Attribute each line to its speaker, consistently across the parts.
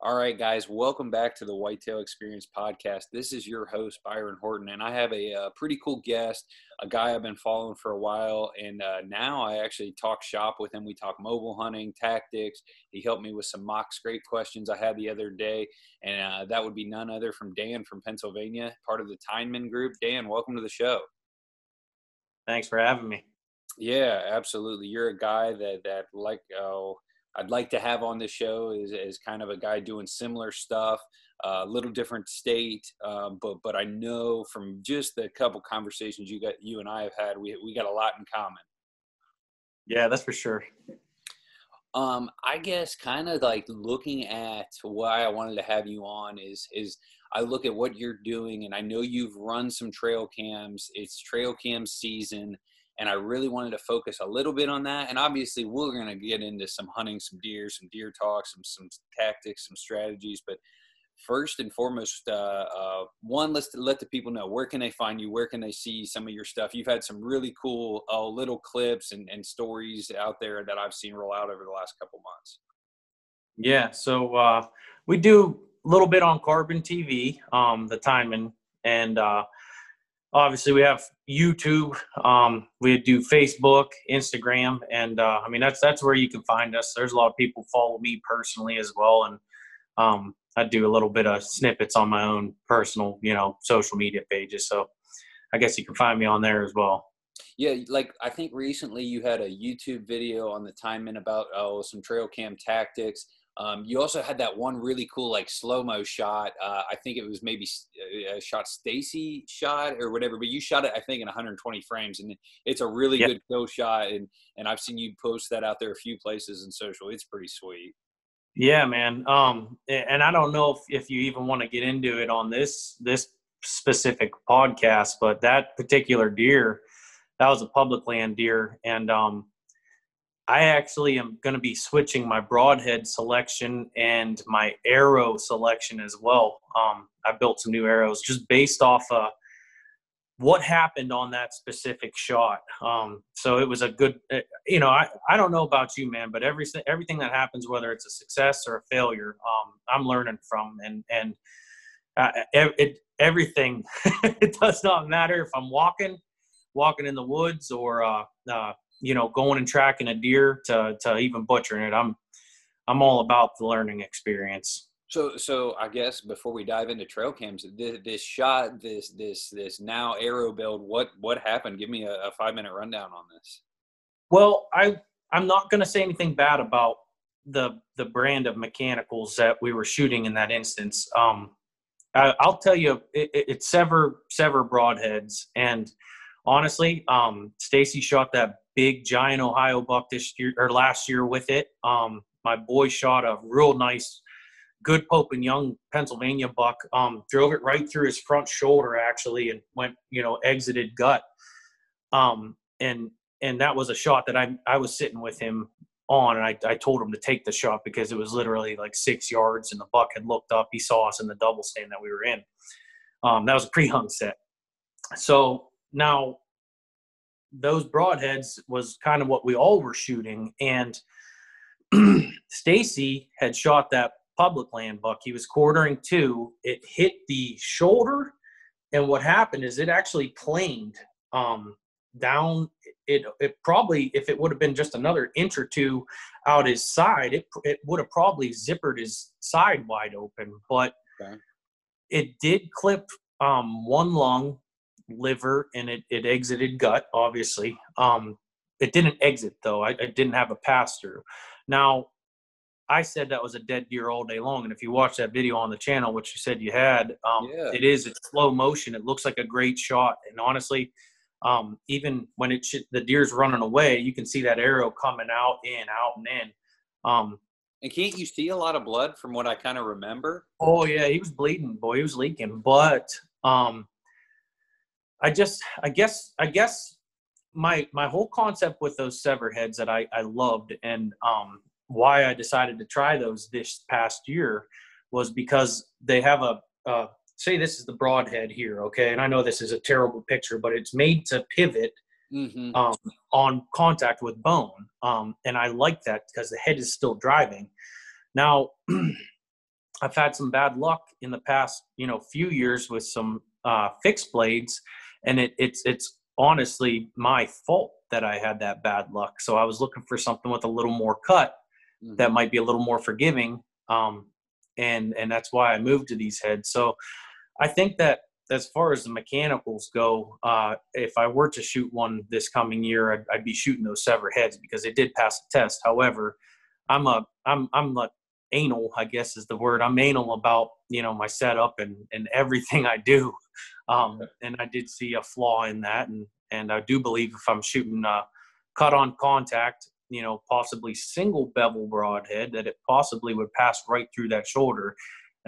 Speaker 1: All right, guys, welcome back to the Whitetail Experience podcast. This is your host, Byron Horton, and I have a, a uh, pretty cool guest, a guy I've been following for a while. And uh, now I actually talk shop with him. We talk mobile hunting, tactics. He helped me with some mock scrape questions I had the other day. And uh, that would be none other from Dan from Pennsylvania, part of the Tineman Group. Dan, welcome to the show.
Speaker 2: Thanks for having me.
Speaker 1: Yeah, absolutely. You're a guy that, that like, oh, I'd like to have on the show is, is kind of a guy doing similar stuff, a uh, little different state, um, but but I know from just the couple conversations you got you and I have had, we we got a lot in common.
Speaker 2: Yeah, that's for sure.
Speaker 1: Um, I guess kind of like looking at why I wanted to have you on is is I look at what you're doing, and I know you've run some trail cams. It's trail cam season and I really wanted to focus a little bit on that. And obviously, we're going to get into some hunting, some deer, some deer talk, some some tactics, some strategies. But first and foremost, uh, uh, one, let's let the people know where can they find you, where can they see some of your stuff. You've had some really cool uh, little clips and, and stories out there that I've seen roll out over the last couple months.
Speaker 2: Yeah, so uh, we do a little bit on Carbon TV, um, the timing, and uh, obviously we have YouTube. Um, we do Facebook, Instagram, and uh, I mean that's that's where you can find us. There's a lot of people follow me personally as well, and um, I do a little bit of snippets on my own personal, you know, social media pages. So I guess you can find me on there as well.
Speaker 1: Yeah, like I think recently you had a YouTube video on the Tineman about oh some trail cam tactics. Um, you also had that one really cool like slow mo shot. Uh, I think it was maybe a uh, shot Stacy shot or whatever, but you shot it I think in 120 frames, and it's a really yep. good kill shot. And and I've seen you post that out there a few places in social. It's pretty sweet.
Speaker 2: Yeah, man. Um, and I don't know if, if you even want to get into it on this this specific podcast, but that particular deer, that was a public land deer, and um, I actually am going to be switching my broadhead selection and my arrow selection as well. Um, I built some new arrows just based off of what happened on that specific shot. Um, so it was a good, eh, you know, I, I don't know about you, man, but everything everything that happens, whether it's a success or a failure, um, I'm learning from, and and uh, it, everything. it does not matter if I'm walking, walking in the woods, or uh, uh, you know, going and tracking a deer to, to even butchering it. I'm, I'm all about the learning experience.
Speaker 1: So, so I guess before we dive into trail cams, this, this shot, this, this, this now arrow build, what, what happened? Give me a, a five minute rundown on this.
Speaker 2: Well, I, I'm not going to say anything bad about the, the brand of mechanicals that we were shooting in that instance. Um, I, will tell you, it, it, it's SEVR, sever broadheads. And honestly, um, Stacy shot that big giant Ohio buck this year or last year with it. Um, my boy shot a real nice, good Pope and Young Pennsylvania buck. Um, drove it right through his front shoulder actually, and went you know exited gut. Um, and and that was a shot that I I was sitting with him on, and I I told him to take the shot because it was literally like six yards, and the buck had looked up. He saw us in the double stand that we were in. Um, that was a pre-hung set. So now those broadheads was kind of what we all were shooting. And Stacy had shot that public land buck. He was quartering to. It hit the shoulder, and what happened is it actually planed um, down. It it probably if it would have been just another inch or two out his side, it it would have probably zippered his side wide open. But okay. it did clip um, one lung liver and it, it exited gut, obviously. Um, it didn't exit though. I, I didn't have a pass through. Now, I said that was a dead deer all day long. And if you watch that video on the channel, which you said you had, um, yeah. it is it's slow motion. It looks like a great shot. And honestly, um, even when it sh- the deer's running away, you can see that arrow coming out, in, out, and in. Um,
Speaker 1: and can't you see a lot of blood from what I kind of remember?
Speaker 2: Oh yeah, he was bleeding, boy, he was leaking. But um, I just, I guess, I guess my my whole concept with those SEVR heads that I I loved and um why I decided to try those this past year was because they have a uh, say this is the broadhead here, okay, and I know this is a terrible picture, but it's made to pivot mm-hmm. um, on contact with bone, um, and I like that because the head is still driving. Now, I've had some bad luck in the past, you know, few years with some uh, fixed blades, and it, it's it's honestly my fault that I had that bad luck. So I was looking for something with a little more cut mm-hmm. that might be a little more forgiving, um, and and that's why I moved to these heads. So I think that as far as the mechanicals go, uh, if I were to shoot one this coming year, I'd, I'd, be shooting those SEVR heads because they did pass the test. However, I'm a I'm I'm a anal, I guess is the word. I'm anal about you know my setup and and everything I do, um, and I did see a flaw in that, and and I do believe if I'm shooting uh, cut on contact, you know, possibly single bevel broadhead, that it possibly would pass right through that shoulder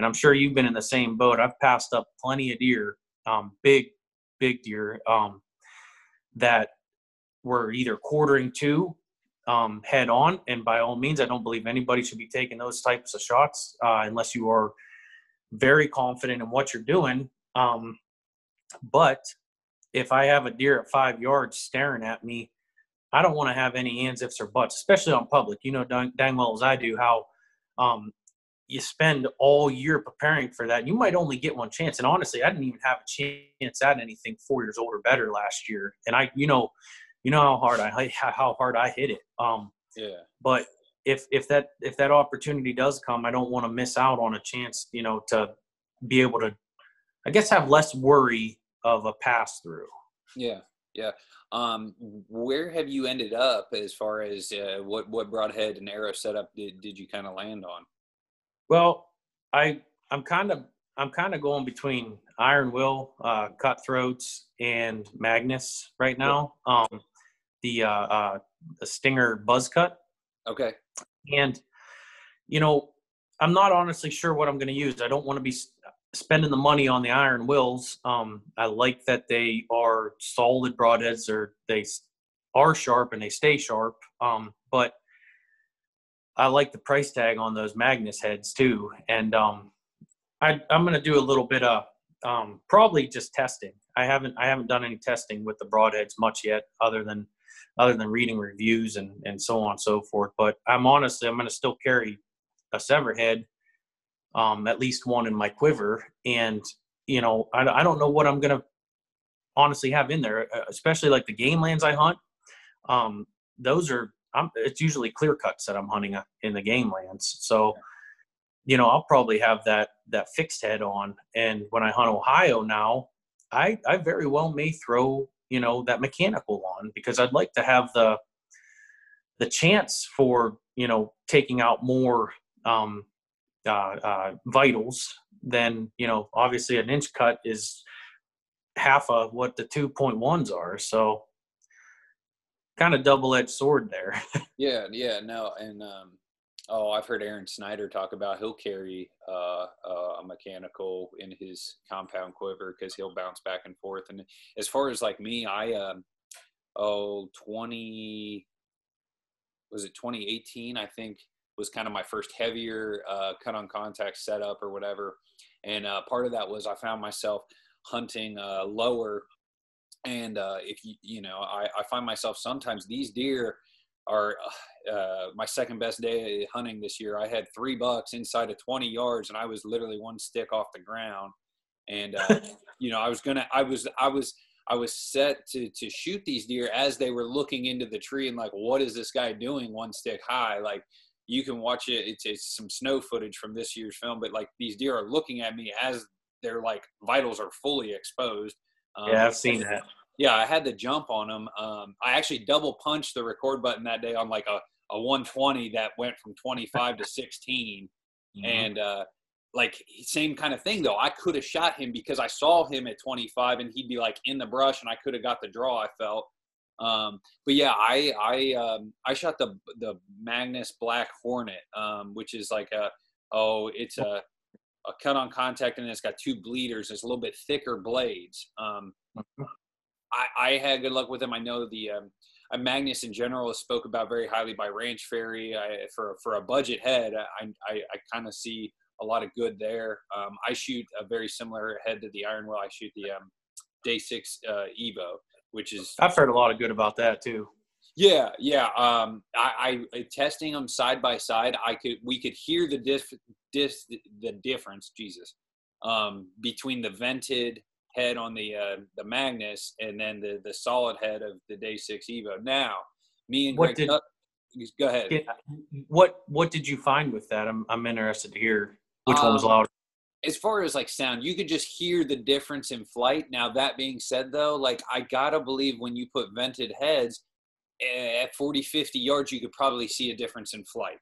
Speaker 2: and I'm sure you've been in the same boat. I've passed up plenty of deer, um, big, big deer, um, that were either quartering to um, head on. And by all means, I don't believe anybody should be taking those types of shots uh, unless you are very confident in what you're doing. Um, but if I have a deer at five yards staring at me, I don't want to have any ands, ifs, or buts, especially on public. You know dang, dang well as I do how um, you spend all year preparing for that. You might only get one chance. And honestly, I didn't even have a chance at anything four years old or better last year. And I, you know, you know how hard I how hard I hit it. Um,
Speaker 1: yeah.
Speaker 2: But if if that if that opportunity does come, I don't want to miss out on a chance. You know, to be able to, I guess, have less worry of a pass through.
Speaker 1: Yeah. Yeah. Um, where have you ended up as far as uh, what what broadhead and arrow setup did, did you kind of land on?
Speaker 2: Well, I I'm kind of I'm kind of going between Iron Will, uh, Cutthroats, and Magnus right now. Um, the uh, uh, the Stinger Buzz Cut.
Speaker 1: Okay.
Speaker 2: And you know, I'm not honestly sure what I'm going to use. I don't want to be spending the money on the Iron Wills. Um, I like that they are solid broadheads, or they are sharp and they stay sharp. Um, but I like the price tag on those Magnus heads too, and um, I, am going to do a little bit of um, probably just testing. I haven't I haven't done any testing with the broadheads much yet, other than other than reading reviews and and so on and so forth. But I'm honestly I'm going to still carry a SEVR head, um, at least one in my quiver, and you know I, I don't know what I'm going to honestly have in there, uh, especially like the game lands I hunt. Um, those are I'm, it's usually clear cuts that I'm hunting uh, in the game lands. So, you know, I'll probably have that that fixed head on. And when I hunt Ohio now, I I very well may throw you know that mechanical on because I'd like to have the the chance for you know taking out more um, uh, uh, vitals then you know obviously an inch cut is half of what the 2.1s are so kind of double edged sword there.
Speaker 1: yeah, yeah, no, and um, oh, I've heard Aaron Snyder talk about he'll carry uh, uh, a mechanical in his compound quiver because he'll bounce back and forth. And as far as like me, I um, oh 20 was it 2018? I think was kind of my first heavier uh, cut on contact setup or whatever. And uh, part of that was I found myself hunting uh, lower. And uh, if you you know I, I find myself sometimes these deer are uh, my second best day hunting this year. I had three bucks inside of 20 yards and i was literally one stick off the ground. And uh, you know i was gonna i was i was i was set to to shoot these deer as they were looking into the tree and like what is this guy doing one stick high? Like you can watch it it's, it's some snow footage from this year's film but like these deer are looking at me as their like vitals are fully exposed
Speaker 2: um, yeah, I've seen that.
Speaker 1: Yeah, I had to jump on them. Um, I actually double punched the record button that day on like a, a 120 that went from 25 to 16. Mm-hmm. And uh, like same kind of thing though. I could have shot him because I saw him at 25 and he'd be like in the brush and I could have got the draw. I felt. Um, but yeah, I I um, I shot the the Magnus Black Hornet, um, which is like a oh it's a a cut on contact and it's got two bleeders. It's a little bit thicker blades. Um, mm-hmm. I, I, had good luck with them. I know the um, Magnus in general is spoke about very highly by Ranch Fairy. I, for for a budget head, I I, I kind of see a lot of good there. Um, I shoot a very similar head to the Iron Will. I shoot the um, Day Six uh, Evo, which is
Speaker 2: I've heard a lot of good about that too.
Speaker 1: Yeah, yeah. Um, I, I testing them side by side. I could we could hear the diff, dis, the difference. Jesus, um, between the vented head on the uh, the Magnus and then the the solid head of the Day Six Evo. Now, me and
Speaker 2: what
Speaker 1: Greg,
Speaker 2: did,
Speaker 1: uh, go ahead.
Speaker 2: what what did you find with that? I'm I'm interested to hear which um, one was louder
Speaker 1: as far as like sound, you could just hear the difference in flight. Now, that being said, though, like I gotta believe when you put vented heads at 40, 50 yards, you could probably see a difference in flight.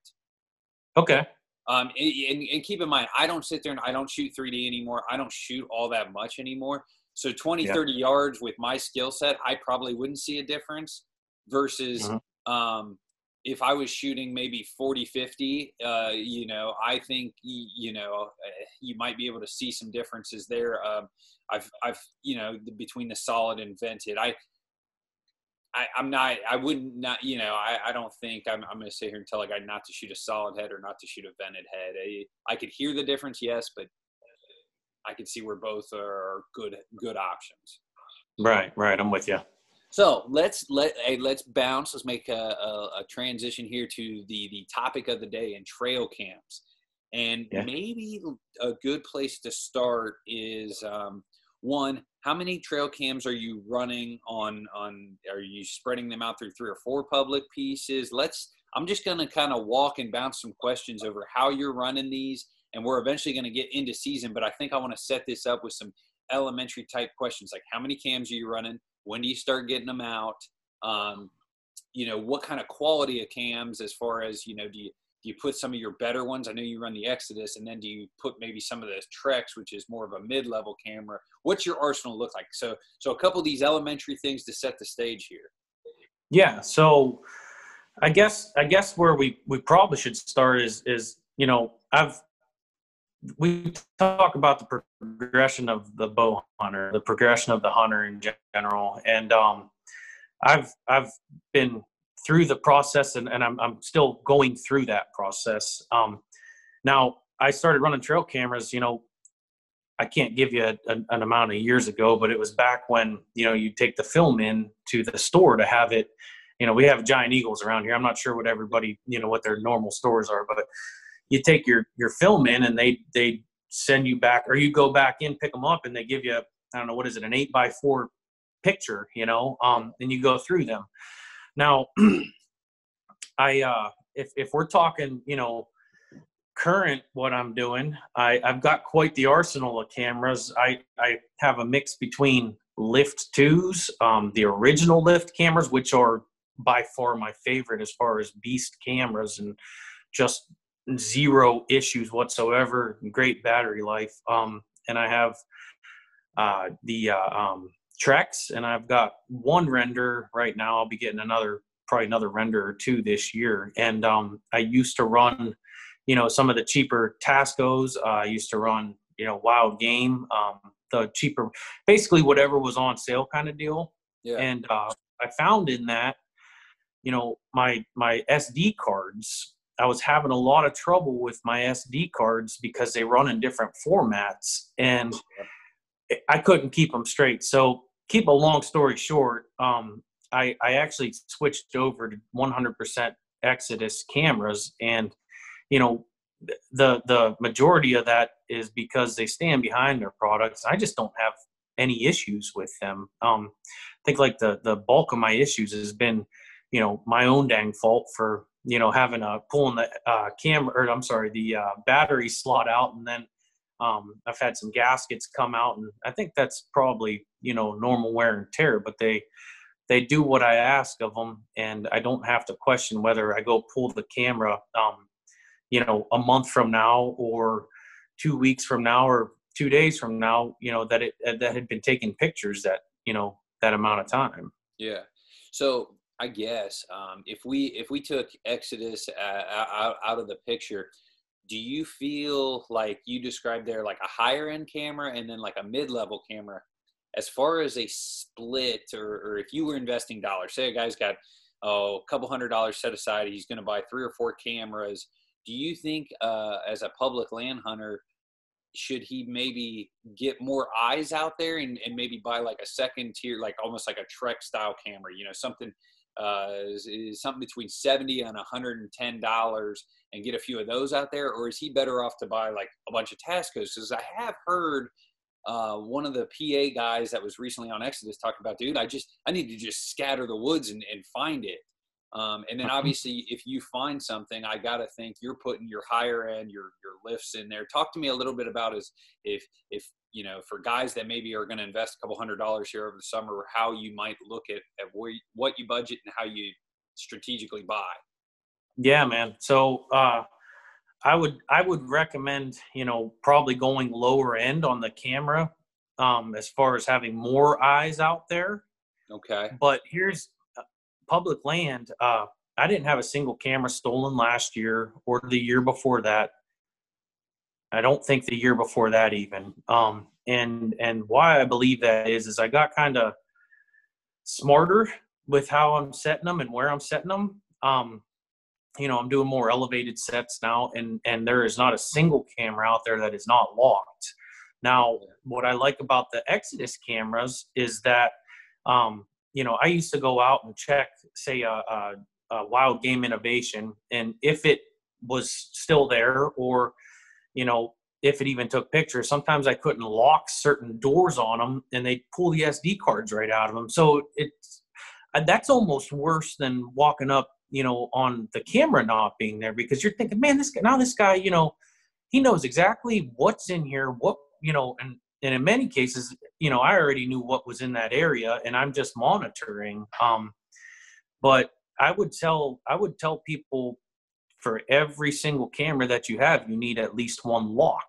Speaker 2: Okay.
Speaker 1: Um, and, and keep in mind, I don't sit there and I don't shoot 3D anymore. I don't shoot all that much anymore. So 20, yeah. 30 yards with my skill set, I probably wouldn't see a difference versus mm-hmm. um, if I was shooting maybe 40, 50, uh, you know, I think, you know, eh, you might be able to see some differences there. Um, I've, I've, you know, between the solid and vented, I, I, am not, I wouldn't not, you know, I, I don't think I'm, I'm going to sit here and tell a guy not to shoot a solid head or not to shoot a vented head. I, I could hear the difference, yes, but I could see where both are good, good options.
Speaker 2: Right, right. I'm with you.
Speaker 1: So let's let hey, let's bounce. Let's make a, a, a, transition here to the the topic of the day and trail cams. And yeah. maybe a good place to start is um, one: how many trail cams are you running on? On are you spreading them out through three or four public pieces? Let's. I'm just going to kind of walk and bounce some questions over how you're running these, and we're eventually going to get into season. But I think I want to set this up with some elementary type questions like how many cams are you running when do you start getting them out? Um, you know, what kind of quality of cams as far as, you know, do you, do you put some of your better ones? I know you run the Exodus, and then do you put maybe some of the Treks, which is more of a mid-level camera? What's your arsenal look like? So, so a couple of these elementary things to set the stage here.
Speaker 2: Yeah. So, I guess I guess where we we probably should start is is you know I've we talk about the progression of the bow hunter, the progression of the hunter in general, and um, I've I've been through the process, and, and I'm I'm still going through that process. Um, now I started running trail cameras. You know, I can't give you a, a, an amount of years ago, but it was back when you know you take the film in to the store to have it. You know, we have giant eagles around here. I'm not sure what everybody you know what their normal stores are, but you take your your film in and they they send you back or you go back in pick them up and they give you i don't know what is it an eight by four picture you know um and you go through them. Now i uh if if we're talking you know current what i'm doing i i've got quite the arsenal of cameras. I i have a mix between lift twos um the original lift cameras which are by far my favorite as far as beast cameras and just zero issues whatsoever. Great battery life. Um, and I have uh, the uh, um, Treks, and I've got one render right now. I'll be getting another, probably another render or two this year. And um, I used to run, you know, some of the cheaper Tascos. Uh, I used to run, you know, Wild Game, um, the cheaper, basically whatever was on sale kind of deal. Yeah. And uh, I found in that, you know, my my SD cards I was having a lot of trouble with my SD cards because they run in different formats and I couldn't keep them straight. So, keep a long story short, um, I, I actually switched over to 100% Exodus cameras, and you know, the the majority of that is because they stand behind their products. I just don't have any issues with them. Um, I think like the the bulk of my issues has been, you know, my own dang fault for you know, having a pulling the uh, camera or I'm sorry, the uh, battery slot out, and then um, I've had some gaskets come out, and I think that's probably you know normal wear and tear. But they they do what I ask of them, and I don't have to question whether I go pull the camera, um, you know, a month from now or two weeks from now or two days from now. You know that it that had been taking pictures that you know that amount of time.
Speaker 1: Yeah. So I guess um, if we if we took Exodus uh, out, out of the picture, do you feel like you described there like a higher end camera and then like a mid level camera? As far as a split, or, or if you were investing dollars, say a guy's got oh, a couple hundred dollars set aside, he's going to buy three or four cameras. Do you think, uh, as a public land hunter, should he maybe get more eyes out there and, and maybe buy like a second tier, like almost like a Trek style camera, you know, something uh, is, is something between 70 and 110 dollars and get a few of those out there? Or is he better off to buy like a bunch of tascos because i have heard uh, one of the pa guys that was recently on exodus talked about dude i just i need to just scatter the woods and, and find it. Um, and then
Speaker 2: Mm-hmm.
Speaker 1: obviously if you find something i gotta think you're putting your higher end your your lifts in there. Talk to me a little bit about is if if you know, for guys that maybe are going to invest a couple hundred dollars here over the summer, how you might look at, at where, what you budget and how you strategically buy.
Speaker 2: Yeah, man. So uh, I would I would recommend you know probably going lower end on the camera um, as far as having more eyes out there.
Speaker 1: Okay.
Speaker 2: But here's uh, public land. Uh, I didn't have a single camera stolen last year or the year before that. I don't think the year before that even. Um, and and why I believe that is is I got kind of smarter with how I'm setting them and where I'm setting them. Um, you know, I'm doing more elevated sets now, and and there is not a single camera out there that is not locked. Now, what I like about the Exodus cameras is that, um, you know, I used to go out and check, say, a, a, a wild game innovation, and if it was still there, or you know, if it even took pictures, sometimes I couldn't lock certain doors on them, and they pull the SD cards right out of them. So it's that's almost worse than walking up you know, on the camera not being there because you're thinking, man, this guy now this guy, you know, he knows exactly what's in here, what you know, and and in many cases, you know, I already knew what was in that area and I'm just monitoring. Um, but I would tell I would tell people for every single camera that you have, you need at least one lock.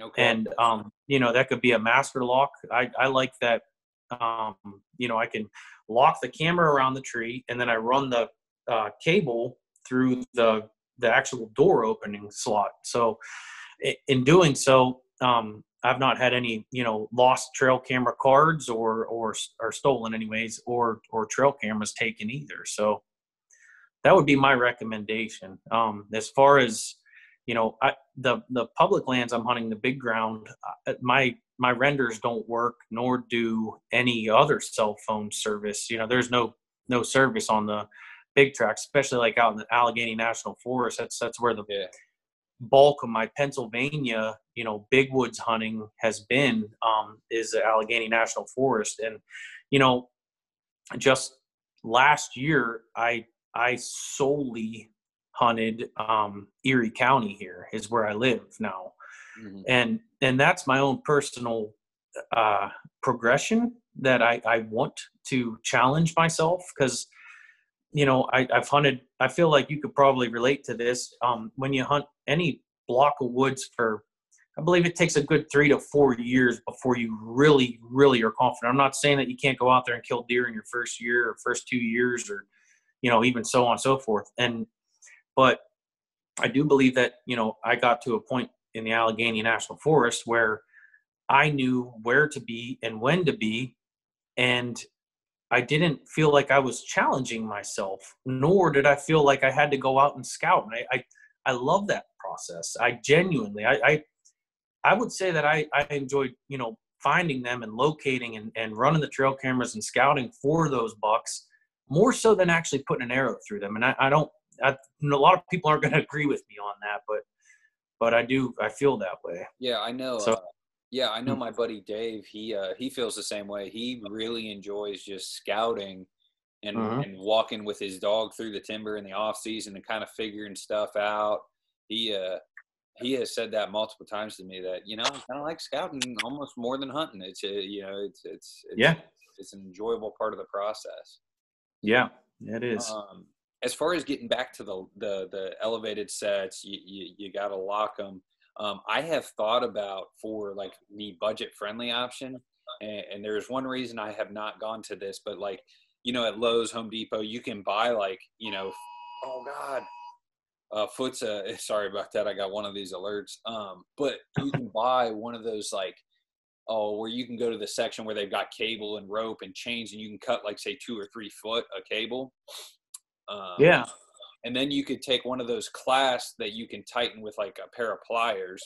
Speaker 1: Okay.
Speaker 2: And um, you know, that could be a master lock. I, I like that um, you know, I can lock the camera around the tree and then I run the uh, cable through the the actual door opening slot. So in doing so, um, I've not had any you know lost trail camera cards or or or stolen anyways or or trail cameras taken either. So that would be my recommendation. Um, as far as you know, I, the the public lands I'm hunting, the big ground, uh, my my renders don't work, nor do any other cell phone service. You know, there's no no service on the big tracks, especially like out in the Allegheny National Forest. That's that's where the
Speaker 1: yeah.
Speaker 2: bulk of my Pennsylvania, you know, big woods hunting has been. Um, is the Allegheny National Forest, and you know, just last year I I solely hunted um, Erie County. Here is where I live now,
Speaker 1: Mhm.
Speaker 2: and and that's my own personal uh, progression that I, I want to challenge myself because you know I, i've hunted i feel like you could probably relate to this um, when you hunt any block of woods for i believe it takes a good three to four years before you really really are confident i'm not saying that you can't go out there and kill deer in your first year or first two years or you know even so on and so forth and but i do believe that you know i got to a point in the allegheny national forest where i knew where to be and when to be and I didn't feel like I was challenging myself, nor did I feel like I had to go out and scout. And I, I, I love that process. I genuinely, I, I, I would say that I, I enjoyed, you know, finding them and locating and, and running the trail cameras and scouting for those bucks more so than actually putting an arrow through them. And I, I don't, I, a lot of people aren't going to agree with me on that, but, but I do, I feel that way.
Speaker 1: Yeah, I know.
Speaker 2: So-
Speaker 1: uh, yeah, I know
Speaker 2: Hmm.
Speaker 1: my buddy Dave. He uh, he feels the same way. He really enjoys just scouting and
Speaker 2: Mhm.
Speaker 1: and walking with his dog through the timber in the off season and kind of figuring stuff out. He uh he has said that multiple times to me that you know I kind of like scouting almost more than hunting. It's a, you know it's it's, it's
Speaker 2: Yeah.
Speaker 1: it's an enjoyable part of the process.
Speaker 2: Yeah, it is.
Speaker 1: Um, as far as getting back to the the, the elevated sets, you you, you got to lock them. Um, I have thought about for like the budget friendly option, and, and there's one reason I have not gone to this, but like you know at Lowe's, Home Depot, you can buy like you know, oh God, uh, Foot's sorry about that. I got one of these alerts. Um, but you can buy one of those like oh where you can go to the section where they've got cable and rope and chains, and you can cut like say two or three foot a cable. Um,
Speaker 2: yeah.
Speaker 1: and then you could take one of those clasps that you can tighten with like a pair of pliers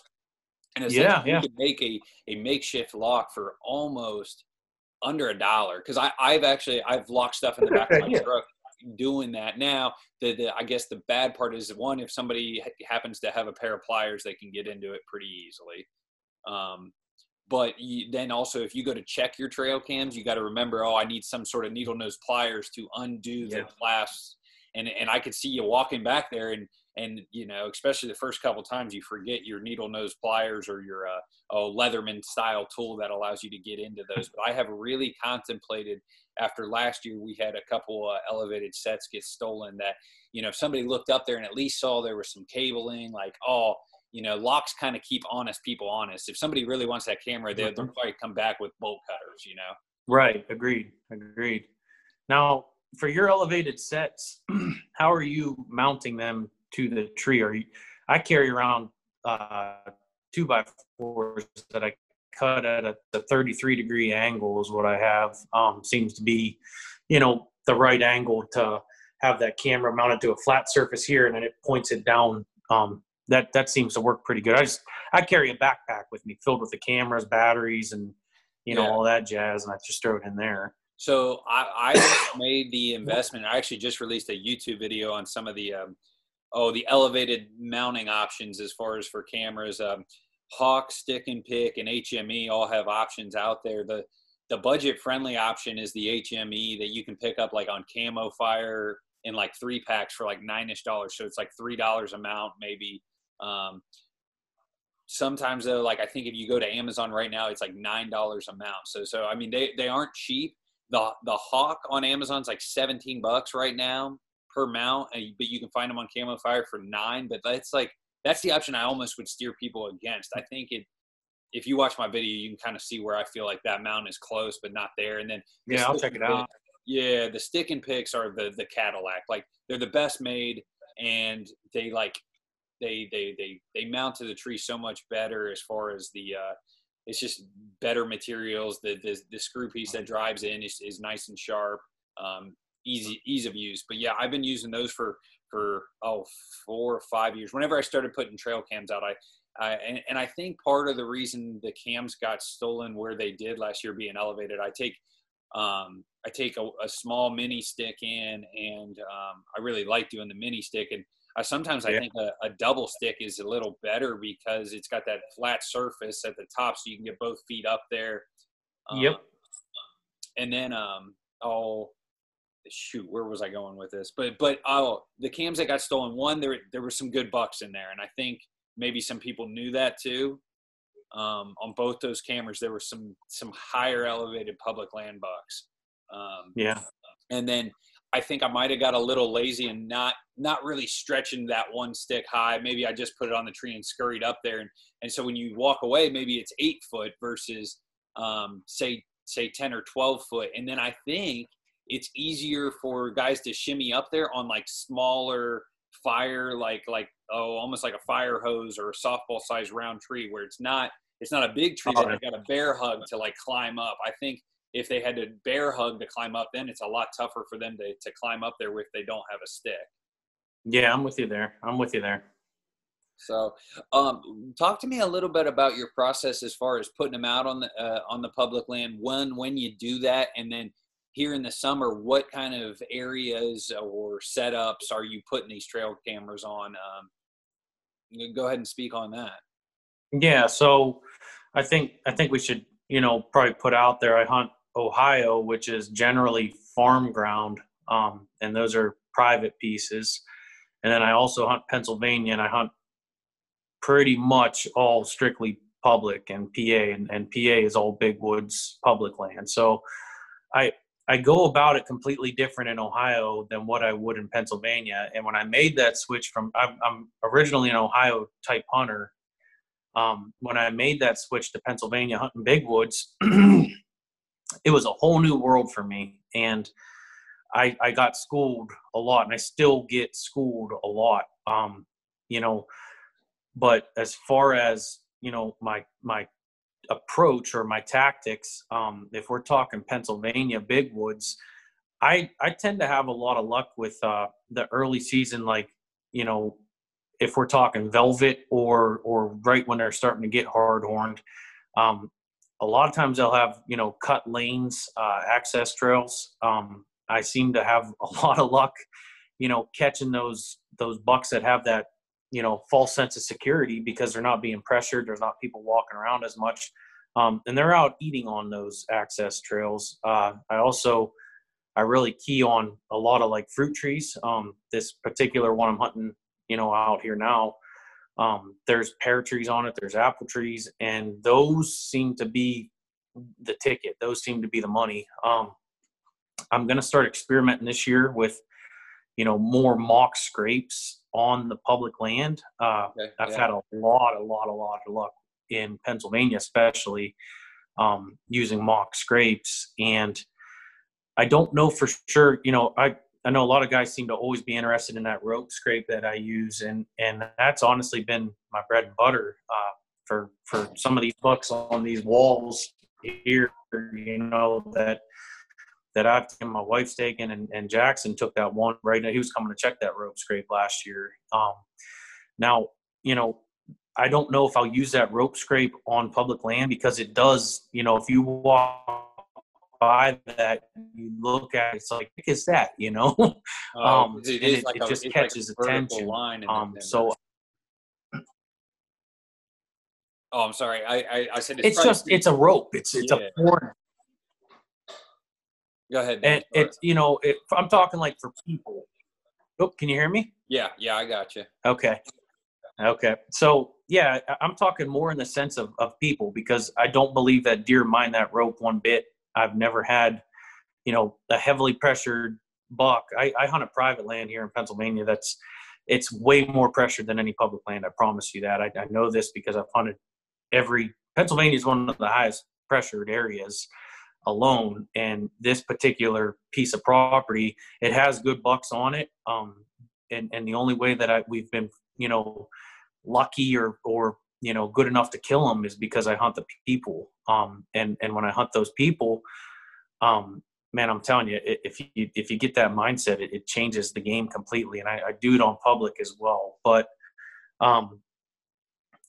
Speaker 1: and
Speaker 2: Yeah,
Speaker 1: essentially
Speaker 2: yeah.
Speaker 1: you could make a, a makeshift lock for almost under a dollar because i i've actually i've locked stuff in the back of my
Speaker 2: Yeah.
Speaker 1: truck doing that now. The, the I guess the bad part is one if somebody happens to have a pair of pliers, they can get into it pretty easily. Um, but you, then also if you go to check your trail cams, you got to remember, oh, I need some sort of needle nose pliers to undo yeah. the clasps. And and I could see you walking back there and and you know especially the first couple times you forget your needle nose pliers or your uh, oh leatherman style tool that allows you to get into those but i have really contemplated after last year we had a couple uh, elevated sets get stolen that you know if somebody looked up there and at least saw there was some cabling like oh you know locks kind of keep honest people honest if somebody really wants that camera they'll, they'll probably come back with bolt cutters you know
Speaker 2: right agreed agreed now for your elevated sets how are you mounting them to the tree. Are you, I carry around uh, two by fours that I cut at a, a 33 degree angle is what I have. Um, seems to be, you know, the right angle to have that camera mounted to a flat surface here, and then it points it down. Um, that that seems to work pretty good. I just I carry a backpack with me filled with the cameras, batteries, and you know yeah. all that jazz, and I just throw it in there.
Speaker 1: So I, I made the investment. I actually just released a YouTube video on some of the um, oh the elevated mounting options as far as for cameras um, hawk Stic-N-Pic and hme all have options out there the the budget friendly option is the hme that you can pick up like on Camofire in like three packs for like nine-ish dollars so it's like three dollars a mount maybe um, sometimes though like i think if you go to amazon right now it's like nine dollars a mount so so i mean they they aren't cheap the the hawk on amazon's like 17 bucks right now per mount, but you can find them on Camofire for nine. But that's like that's the option I almost would steer people against. I think it. If you watch my video, you can kind of see where I feel like that mount is close but not there. And then
Speaker 2: yeah, I'll check it out.
Speaker 1: Yeah, the Stic-N-Pics are the the Cadillac. Like they're the best made, and they like they they they they mount to the tree so much better as far as the uh, it's just better materials. The, the the screw piece that drives in is, is nice and sharp. Um, easy ease of use. But yeah, I've been using those for for oh four or five years. Whenever I started putting trail cams out, I and, and, I think part of the reason the cams got stolen where they did last year being elevated, I take um, I take a, a, small mini stick in, and um, I really like doing the mini stick. And I sometimes yeah. I think a, a, double stick is a little better because it's got that flat surface at the top, so you can get both feet up there.
Speaker 2: Um, yep.
Speaker 1: And then um, I'll shoot, where was I going with this? But but oh, the cams that got stolen, one there there were some good bucks in there, and I think maybe some people knew that too. Um, on both those cameras, there were some some higher elevated public land bucks.
Speaker 2: Um, yeah,
Speaker 1: and then I think I might have got a little lazy and not not really stretching that one stick high. Maybe I just put it on the tree and scurried up there, and and so when you walk away, maybe it's eight foot versus um, say say ten or twelve foot, and then I think it's easier for guys to shimmy up there on like smaller fire like like oh almost like a fire hose or a softball size round tree where it's not it's not a big tree that I got a bear hug to like climb up. I think if they had to bear hug to climb up then it's a lot tougher for them to, to climb up there if they don't have a stick
Speaker 2: yeah i'm with you there i'm with you there
Speaker 1: so um, talk to me a little bit about your process as far as putting them out on the uh, on the public land when when you do that and then here in the summer, what kind of areas or setups are you putting these trail cameras on? Um, go ahead and speak on that.
Speaker 2: Yeah, so I think I think we should you know probably put out there. I hunt Ohio, which is generally farm ground, um, and those are private pieces. And then I also hunt Pennsylvania, and I hunt pretty much all strictly public and PA, and, and PA is all big woods public land. So I I go about it completely different in Ohio than what I would in Pennsylvania. And when I made that switch from, I'm, I'm originally an Ohio type hunter. Um, when I made that switch to Pennsylvania hunting big woods, it was a whole new world for me. And I, I got schooled a lot, and I still get schooled a lot. Um, you know, but as far as you know, my my approach or my tactics, um, if we're talking Pennsylvania big woods, I I tend to have a lot of luck with uh, the early season, like you know, if we're talking velvet or or right when they're starting to get hard horned. Um, a lot of times they'll have you know cut lanes, uh, access trails. Um, I seem to have a lot of luck, you know, catching those those bucks that have that you know false sense of security because they're not being pressured. There's not people walking around as much, um, and they're out eating on those access trails. Uh, I also I really key on a lot of like fruit trees. Um, this particular one I'm hunting, you know, out here now. Um, there's pear trees on it. There's apple trees, and those seem to be the ticket. Those seem to be the money. Um, I'm going to start experimenting this year with, you know, more mock scrapes on the public land. Uh, okay, I've yeah. had a lot, a lot, a lot of luck in Pennsylvania, especially um, using mock scrapes. And I don't know for sure, you know, I, I know a lot of guys seem to always be interested in that rope scrape that I use, and and that's honestly been my bread and butter uh, for for some of these bucks on these walls here. You know that that I've taken, my wife's taken, and, and Jackson took that one right now. He was coming to check that rope scrape last year. Um, now, you know, I don't know if I'll use that rope scrape on public land because it does, you know, if you walk by that, you look at it, it's like, what is that, you know? Oh, um, it, it, like it a, just catches like attention. Line um, so.
Speaker 1: Oh, I'm sorry. I I, I said
Speaker 2: it's, it's just it's a rope. It's it's yeah. a foreign
Speaker 1: Go ahead.
Speaker 2: And it's you know, it, I'm talking like for people. Oh, can you hear me?
Speaker 1: Yeah, yeah, I got you.
Speaker 2: Okay. Okay. So yeah, I'm talking more in the sense of, of people because I don't believe that deer mind that rope one bit. I've never had, you know, a heavily pressured buck. I, I hunt a private land here in Pennsylvania that's it's way more pressured than any public land. I promise you that. I, I know this because I've hunted every Pennsylvania is one of the highest pressured areas alone. And this particular piece of property, it has good bucks on it. Um, and, and the only way that I, we've been, you know, lucky or, or, you know, good enough to kill them is because I hunt the people. Um, and, and when I hunt those people, um, man, I'm telling you, if you, if you get that mindset, it, it changes the game completely. And I, I do it on public as well. But, um,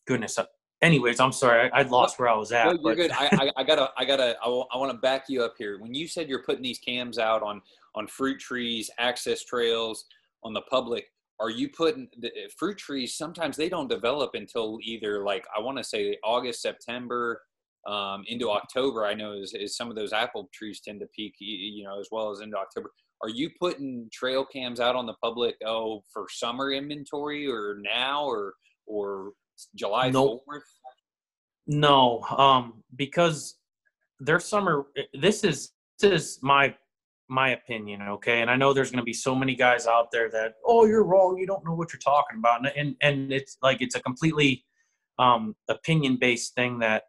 Speaker 2: goodness, anyways, I'm sorry, I, I lost where I was at.
Speaker 1: No, you're good. I, I, gotta, I gotta, I, I want to back you up here. When you said you're putting these cams out on on fruit trees, access trails, on the public, are you putting the eh, fruit trees? Sometimes they don't develop until either like I want to say August, September, um, into October. I know is, is some of those apple trees tend to peak, you know, as well as into October. Are you putting trail cams out on the public? Oh, for summer inventory or now or or July nope. 4th?
Speaker 2: No, um, because their summer. This is this is my my opinion, okay. And I know there's going to be so many guys out there that, oh, you're wrong. You don't know what you're talking about, and and, and it's like it's a completely um, opinion based thing that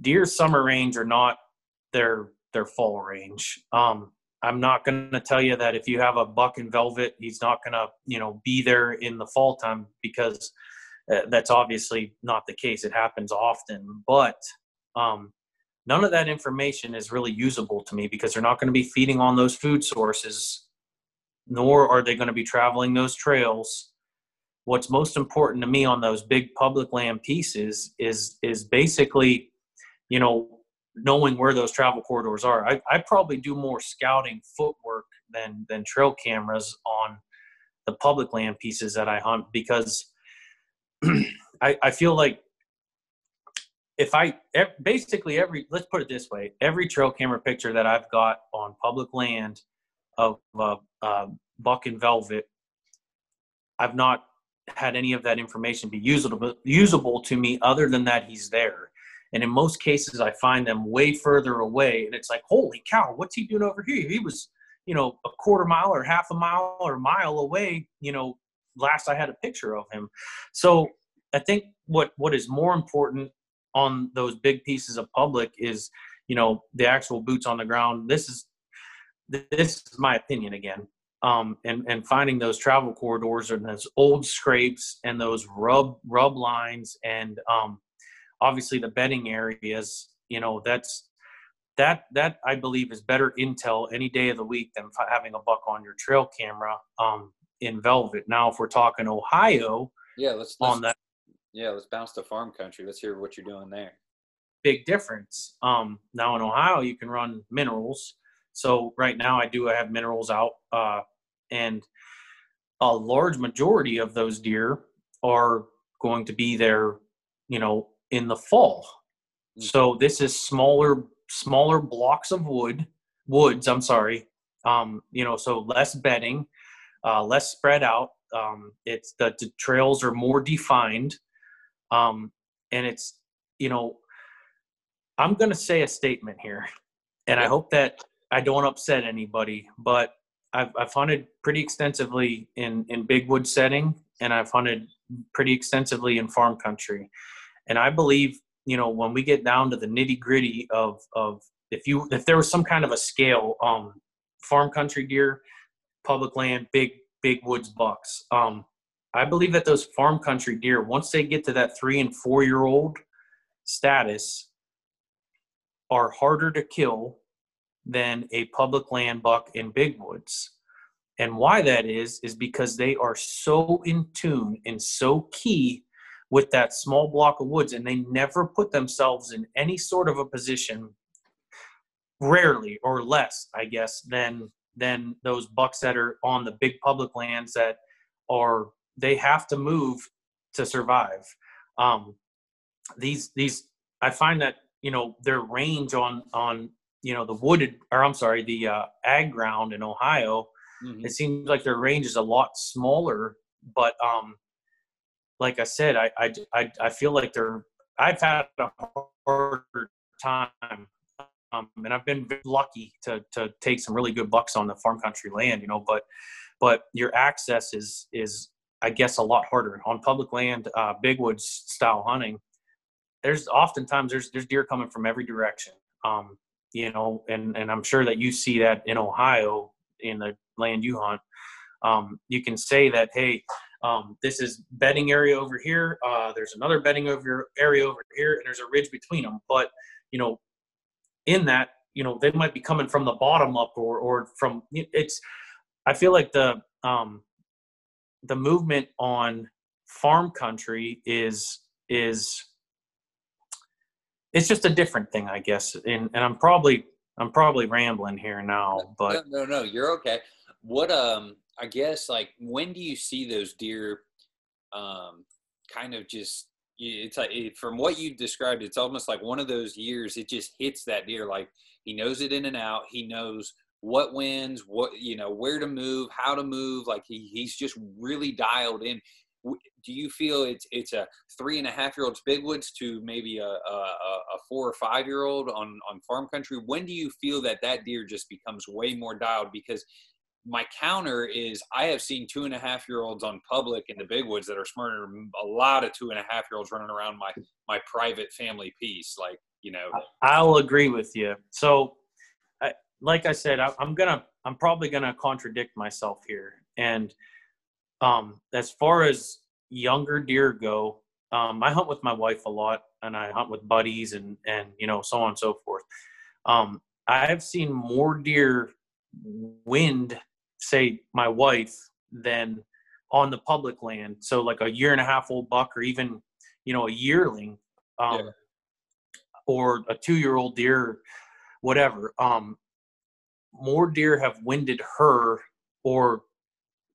Speaker 2: deer summer range are not their their fall range. Um, I'm not going to tell you that if you have a buck in velvet, he's not going to you know be there in the fall time because uh, that's obviously not the case. It happens often, but um, none of that information is really usable to me because they're not going to be feeding on those food sources, nor are they going to be traveling those trails. What's most important to me on those big public land pieces is is basically, you know, knowing where those travel corridors are. I, I probably do more scouting footwork than than trail cameras on the public land pieces that I hunt because I, I feel like if I basically every let's put it this way, every trail camera picture that I've got on public land of uh, uh, buck and velvet, I've not had any of that information be usable usable to me other than that he's there. And in most cases, I find them way further away, and it's like, holy cow, what's he doing over here? He was, you know, a quarter mile or half a mile or a mile away, you know, last I had a picture of him. So I think what what is more important on those big pieces of public is you know the actual boots on the ground. This is this is my opinion again. Um, and and finding those travel corridors and those old scrapes and those rub rub lines and um, obviously the bedding areas. You know that's that that I believe is better intel any day of the week than having a buck on your trail camera. Um, in velvet. Now, if we're talking Ohio,
Speaker 1: yeah, let's, let's on that. Yeah, let's bounce to farm country. Let's hear what you're doing there.
Speaker 2: Big difference. Um, now in Ohio, you can run minerals, So right now I do have minerals out, uh, and a large majority of those deer are going to be there, you know, in the fall. Mm. So this is smaller, smaller blocks of wood, woods. I'm sorry. Um, you know, so less bedding, uh, less spread out. Um, it's the, the trails are more defined, um, and it's you know, I'm going to say a statement here, and I hope that I don't upset anybody, but I've, I've hunted pretty extensively in, in big wood setting, and I've hunted pretty extensively in farm country. And I believe, you know, when we get down to the nitty gritty of, of if you, if there was some kind of a scale, um, farm country deer, public land, big, big woods bucks, um, I believe that those farm country deer, once they get to that three and four year old status, are harder to kill than a public land buck in big woods. And why that is, is because they are so in tune and so key with that small block of woods, and they never put themselves in any sort of a position, rarely or less, I guess, than than those bucks that are on the big public lands that are they have to move to survive. Um, these these I find that you know their range on on you know the wooded or i'm sorry the uh, ag ground in ohio mm-hmm. it seems like their range is a lot smaller but um like i said I, I i i, feel like they're i've had a harder time um, and i've been lucky to to take some really good bucks on the farm country land you know but but your access is is i guess a lot harder on public land uh, big woods style hunting there's oftentimes there's there's deer coming from every direction um, you know, and and I'm sure that you see that in Ohio in the land you hunt. Um, you can say that, hey, um, this is bedding area over here. Uh, there's another bedding over area over here, and there's a ridge between them. But you know, in that, you know, they might be coming from the bottom up, or or from it's. I feel like the um, the movement on farm country is is it's just a different thing, I guess. And and I'm probably I'm probably rambling here now, but
Speaker 1: no, no, no, you're okay. What um, I guess like when do you see those deer, um, kind of just it's like from what you described, it's almost like one of those years. It just hits that deer like he knows it in and out. He knows what wins, what you know, where to move, how to move. Like he he's just really dialed in do you feel it's it's a three and a half year old's big woods to maybe a, a, a four or five year old on on farm country when do you feel that that deer just becomes way more dialed because my counter is I have seen two and a half year olds on public in the big woods that are smarter a lot of two and a half year olds running around my my private family piece. Like you know,
Speaker 2: I'll agree with you. So, like I said, I, I'm gonna I'm probably gonna contradict myself here, and um, as far as younger deer go, um, I hunt with my wife a lot, and I hunt with buddies, and and you know so on and so forth. Um, I've seen more deer wind, say my wife, than on the public land. So like a year and a half old buck, or even you know a yearling, um, yeah. or a two year old deer, whatever. Um, more deer have winded her or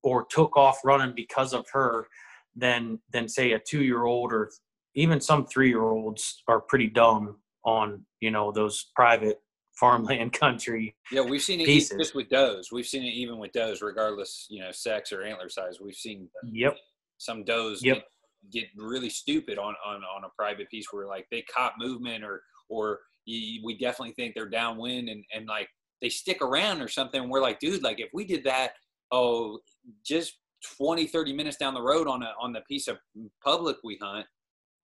Speaker 2: or took off running because of her than than say a two year old or even some three year olds are pretty dumb on you know those private farmland country.
Speaker 1: Yeah, we've seen it pieces. just with does. We've seen it even with does, regardless you know sex or antler size. We've seen
Speaker 2: yep
Speaker 1: some does yep. get, get really stupid on on on a private piece where like they caught movement or or you, we definitely think they're downwind and and like they stick around or something. We're like, dude, like if we did that, oh, just 20, 30 minutes down the road on a on the piece of public we hunt,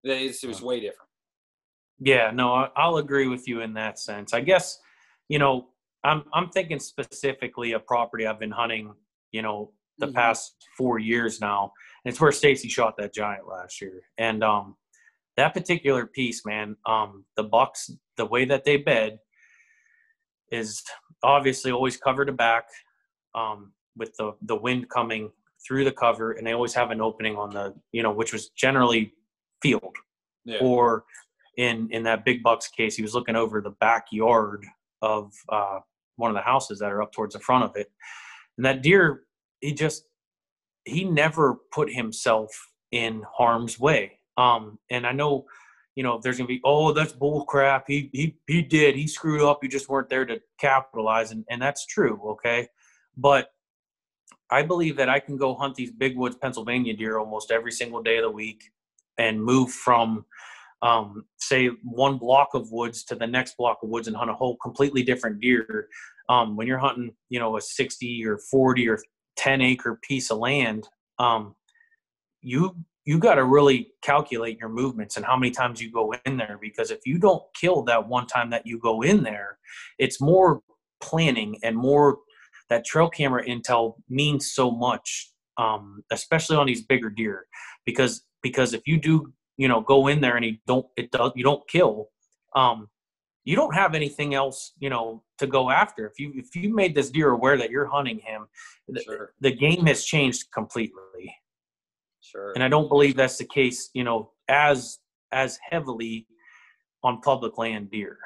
Speaker 1: it was way different.
Speaker 2: Yeah, no, I'll agree with you in that sense. I guess, you know, I'm I'm thinking specifically a property I've been hunting, you know, the mm-hmm. past four years now. And it's where Stacy shot that giant last year. And um that particular piece, man, um, the bucks, the way that they bed is obviously always cover to back. Um, with the the wind coming through the cover, and they always have an opening on the you know which was generally field, yeah. or in in that big bucks case, he was looking over the backyard of uh, one of the houses that are up towards the front of it. And that deer, he just he never put himself in harm's way. Um, and I know, you know, there's gonna be, oh, that's bull crap. He he he did. He screwed up. You just weren't there to capitalize, and and that's true. Okay, but I believe that I can go hunt these big woods Pennsylvania deer almost every single day of the week and move from um, say one block of woods to the next block of woods and hunt a whole completely different deer. Um, when you're hunting, you know, a 60 or 40 or 10 acre piece of land, um, you you got to really calculate your movements and how many times you go in there because if you don't kill that one time that you go in there, it's more planning and more that trail camera intel means so much, um, especially on these bigger deer, because because if you do you know go in there and you don't it does you don't kill, um, you don't have anything else you know to go after. If you if you made this deer aware that you're hunting him, sure. the, the game has changed completely.
Speaker 1: Sure.
Speaker 2: And I don't believe that's the case, you know, as as heavily on public land deer.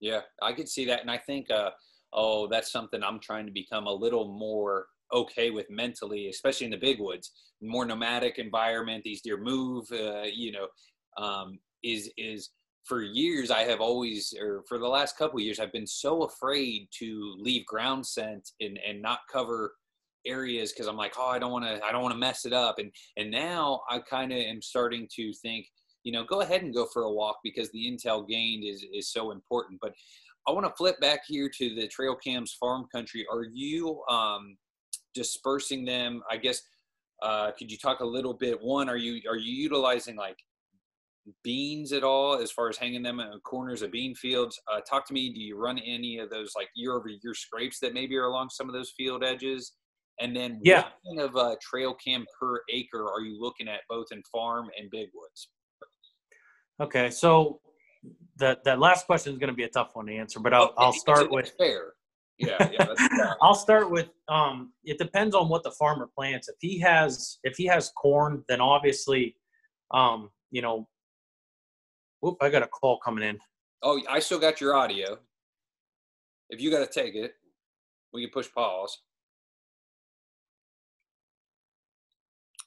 Speaker 1: Yeah, I could see that, and I think uh, oh, that's something I'm trying to become a little more okay with mentally, especially in the big woods, more nomadic environment. These deer move, uh, you know, um, is is for years I have always, or for the last couple years, I've been so afraid to leave ground scent and and not cover areas because I'm like, oh, I don't want to, I don't want to mess it up. And and now I kind of am starting to think, you know, go ahead and go for a walk because the intel gained is is so important. But I want to flip back here to the trail cams farm country. Are you um, dispersing them? I guess uh, could you talk a little bit? One, are you are you utilizing like beans at all as far as hanging them in corners of bean fields? Uh, talk to me. Do you run any of those like year over year scrapes that maybe are along some of those field edges? And then
Speaker 2: yeah.
Speaker 1: what kind of uh, trail cam per acre are you looking at both in farm and big woods?
Speaker 2: Okay, so that that last question is going to be a tough one to answer, but I'll okay, I'll start with
Speaker 1: fair. Yeah, yeah.
Speaker 2: I'll start with um. It depends on what the farmer plants. If he has if he has corn, then obviously, um, you know. Whoop! I got a call coming in.
Speaker 1: Oh, I still got your audio. If you got to take it, we can push pause.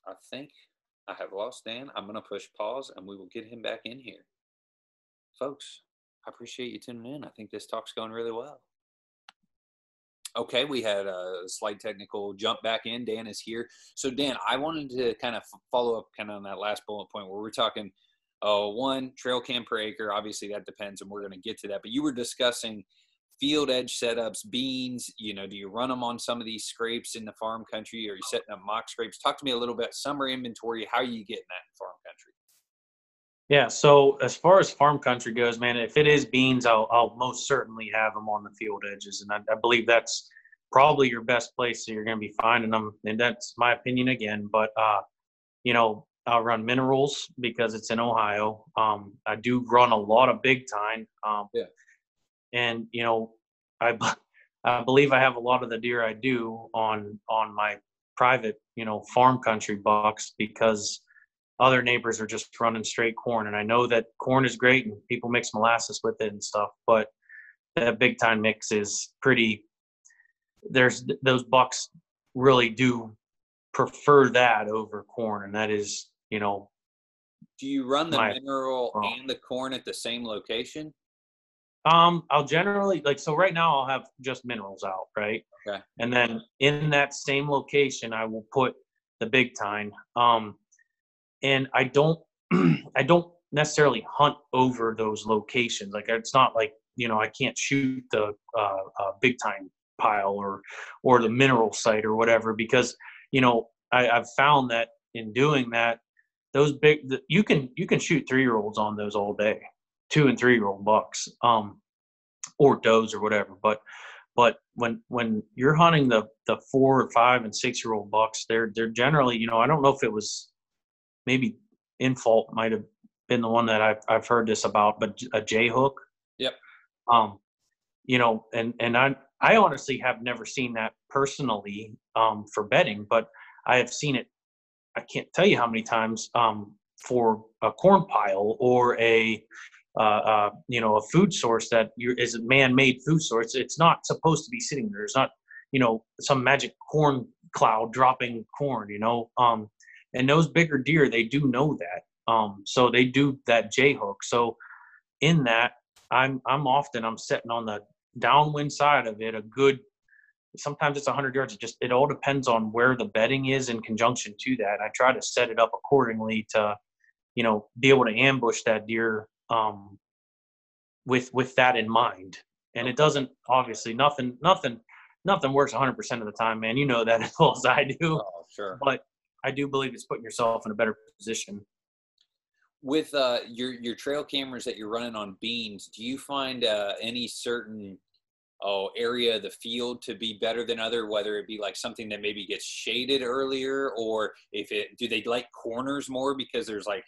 Speaker 1: I think I have lost Dan. I'm going to push pause and we will get him back in here folks, I appreciate you tuning in. I think this talk's going really well. Okay, we had a slight technical jump back in. Dan is here. So, Dan, I wanted to kind of follow up kind of on that last bullet point where we're talking uh, one trail cam per acre. Obviously, that depends, and we're going to get to that. But you were discussing field edge setups, beans. You know, do you run them on some of these scrapes in the farm country? Or are you setting up mock scrapes? Talk to me a little bit summer inventory. How are you getting that in farm country?
Speaker 2: Yeah. So as far as farm country goes, man, if it is beans, I'll, I'll most certainly have them on the field edges, and I, I believe that's probably your best place that you're going to be finding them. And that's my opinion again. But uh, you know, I'll run minerals because it's in Ohio. Um, I do run a lot of big time. Um,
Speaker 1: yeah.
Speaker 2: And you know, I I believe I have a lot of the deer I do on on my private, you know, farm country bucks because other neighbors are just running straight corn. And I know that corn is great and people mix molasses with it and stuff, but that big time mix is pretty. There's those bucks really do prefer that over corn, and that is, you know.
Speaker 1: Do you run the mineral and the corn at the same location?
Speaker 2: Um, I'll generally like so. Right now, I'll have just minerals out, right?
Speaker 1: Okay.
Speaker 2: And then in that same location, I will put the big time. Um, and I don't I don't necessarily hunt over those locations. Like it's not like you know I can't shoot the uh, uh, big time pile or or the mineral site or whatever because you know I, I've found that in doing that those big the, you can you can shoot three year olds on those all day two and three year old bucks um or does or whatever but but when when you're hunting the the four or five and six year old bucks they're they're generally you know i don't know if it was maybe Infalt might have been the one that I've I've heard this about, but a J hook.
Speaker 1: Yep.
Speaker 2: Um, you know, and and I I honestly have never seen that personally um, for bedding, but I have seen it. I can't tell you how many times um, for a corn pile or a uh, uh, you know a food source that is a man-made food source. It's not supposed to be sitting there. It's not you know some magic corn cloud dropping corn. You know, um, and those bigger deer they do know that. Um, so they do that J hook. So in that, I'm I'm often I'm sitting on the downwind side of it a good sometimes it's 100 yards it just it all depends on where the bedding is in conjunction to that i try to set it up accordingly to you know be able to ambush that deer um with with that in mind. And it doesn't obviously nothing nothing nothing works 100% of the time man. You know that as well as i do.
Speaker 1: Oh, sure.
Speaker 2: But i do believe it's putting yourself in a better position.
Speaker 1: With uh your your trail cameras that you're running on beans do you find uh any certain oh area of the field to be better than other whether it be like something that maybe gets shaded earlier or if it do they like corners more because there's like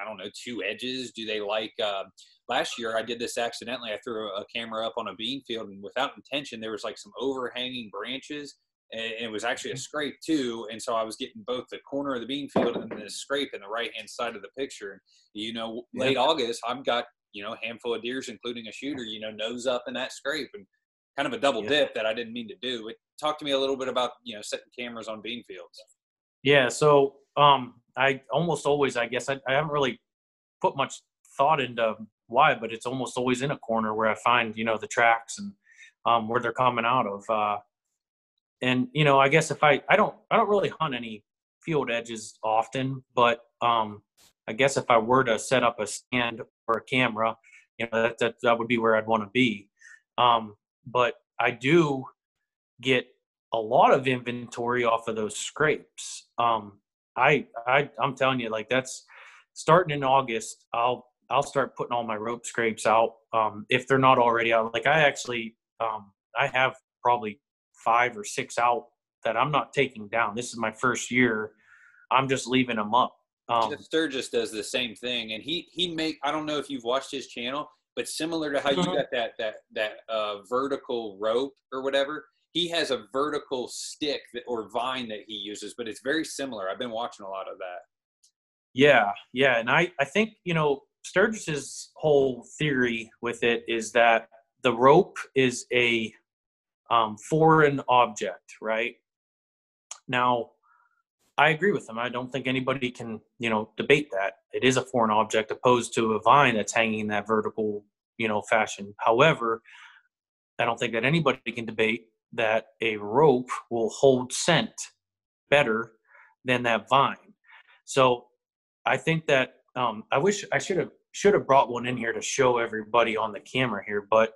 Speaker 1: i don't know two edges do they like uh, last year i did this accidentally i threw a camera up on a bean field and without intention there was like some overhanging branches and it was actually a mm-hmm. scrape too and so i was getting both the corner of the bean field and the scrape in the right hand side of the picture you know late yeah. august i've got you know a handful of deers including a shooter you know nose up in that scrape and kind of a double yeah. dip that I didn't mean to do. But talk to me a little bit about you know setting cameras on bean fields.
Speaker 2: Yeah, so um, I almost always, I guess, I, I haven't really put much thought into why, but it's almost always in a corner where I find you know the tracks and um, where they're coming out of. Uh, and you know, I guess if I I don't I don't really hunt any field edges often, but um, I guess if I were to set up a stand or a camera, you know, that that, that would be where I'd want to be. Um, but I do get a lot of inventory off of those scrapes. Um, I, I, I'm telling you, like that's starting in August. I'll, I'll start putting all my rope scrapes out um, if they're not already out. Like I actually, um, I have probably five or six out that I'm not taking down. This is my first year. I'm just leaving them up.
Speaker 1: Um, Jeff Sturgis does the same thing, and he he make. I don't know if you've watched his channel but similar to how you uh-huh. got that that that uh, vertical rope or whatever, he has a vertical stick that, or vine that he uses, but it's very similar. I've been watching a lot of that.
Speaker 2: Yeah, yeah, and I I think you know Sturgis's whole theory with it is that the rope is a um, foreign object, right? Now, I agree with him. I don't think anybody can, you know, debate that. It is a foreign object opposed to a vine that's hanging in that vertical, you know, fashion. However, I don't think that anybody can debate that a rope will hold scent better than that vine. So I think that um, I wish I should have should have brought one in here to show everybody on the camera here, but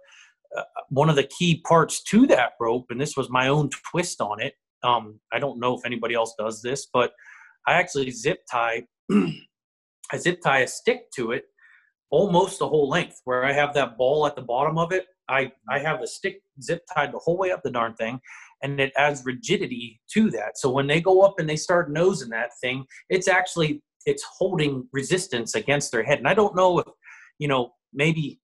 Speaker 2: uh, one of the key parts to that rope, and this was my own twist on it, um, I don't know if anybody else does this, but I actually zip tie, I zip tie a stick to it almost the whole length where I have that ball at the bottom of it. I, I have the stick zip tied the whole way up the darn thing and it adds rigidity to that. So when they go up and they start nosing that thing, it's actually, it's holding resistance against their head. And I don't know if, you know, maybe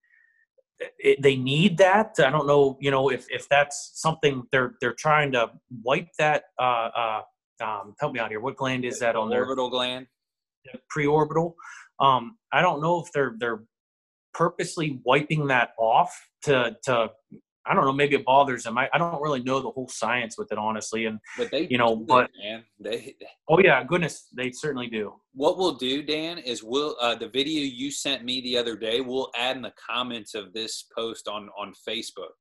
Speaker 2: it, they need that. I don't know, you know, if if that's something they're they're trying to wipe that. Uh, uh, um, help me out here. What gland is that on
Speaker 1: their orbital gland?
Speaker 2: Preorbital. Um, I don't know if they're they're purposely wiping that off to to I don't know. Maybe it bothers them. I, I don't really know the whole science with it, honestly. And
Speaker 1: but they,
Speaker 2: you know, but
Speaker 1: man, they.
Speaker 2: Oh yeah, goodness, they certainly do.
Speaker 1: What we'll do, Dan, is we'll uh, the video you sent me the other day. We'll add in the comments of this post on on Facebook.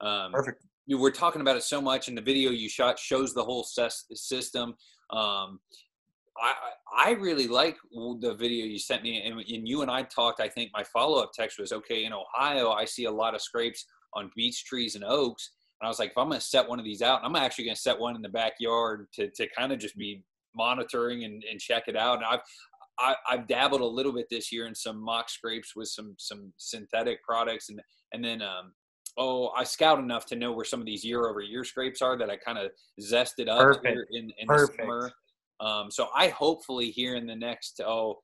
Speaker 2: Um, Perfect.
Speaker 1: You were talking about it so much, and the video you shot shows the whole ses- system. Um, I, I really like the video you sent me, and, and you and I talked. I think my follow up text was, okay, in Ohio, I see a lot of scrapes on beech trees and oaks. And I was like, if I'm going to set one of these out, I'm actually going to set one in the backyard to, to kind of just be monitoring and, and check it out. And I've, I, I've dabbled a little bit this year in some mock scrapes with some, some synthetic products. And, and then, um, oh, I scout enough to know where some of these year over year scrapes are that I kind of zested up in, in
Speaker 2: the
Speaker 1: summer. Um, so I hopefully here in the next, oh,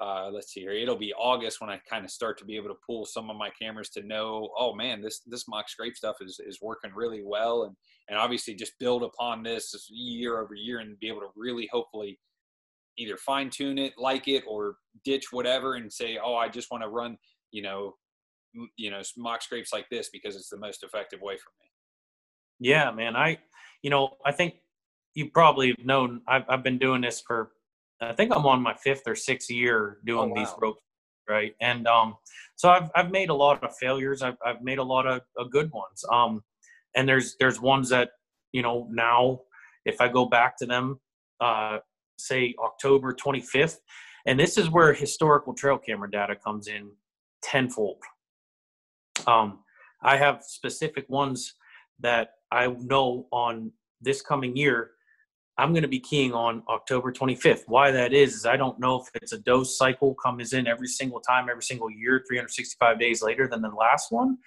Speaker 1: uh, let's see here. It'll be August when I kind of start to be able to pull some of my cameras to know, oh man, this this mock scrape stuff is is working really well, and and obviously just build upon this year over year and be able to really hopefully either fine tune it, like it, or ditch whatever, and say, oh, I just want to run you know, you know, mock scrapes like this because it's the most effective way for me.
Speaker 2: Yeah, man. I, you know, I think you probably have known I've, I've been doing this for, I think I'm on my fifth or sixth year doing oh, wow. these ropes, right? And um, so I've I've made a lot of failures. I've I've made a lot of, of good ones. Um, and there's there's ones that you know now if I go back to them, uh, say October 25th, and this is where historical trail camera data comes in tenfold. Um, I have specific ones that I know on this coming year. I'm going to be keying on October 25th. Why that is, is I don't know if it's a dose cycle comes in every single time, every single year, 365 days later than the last one,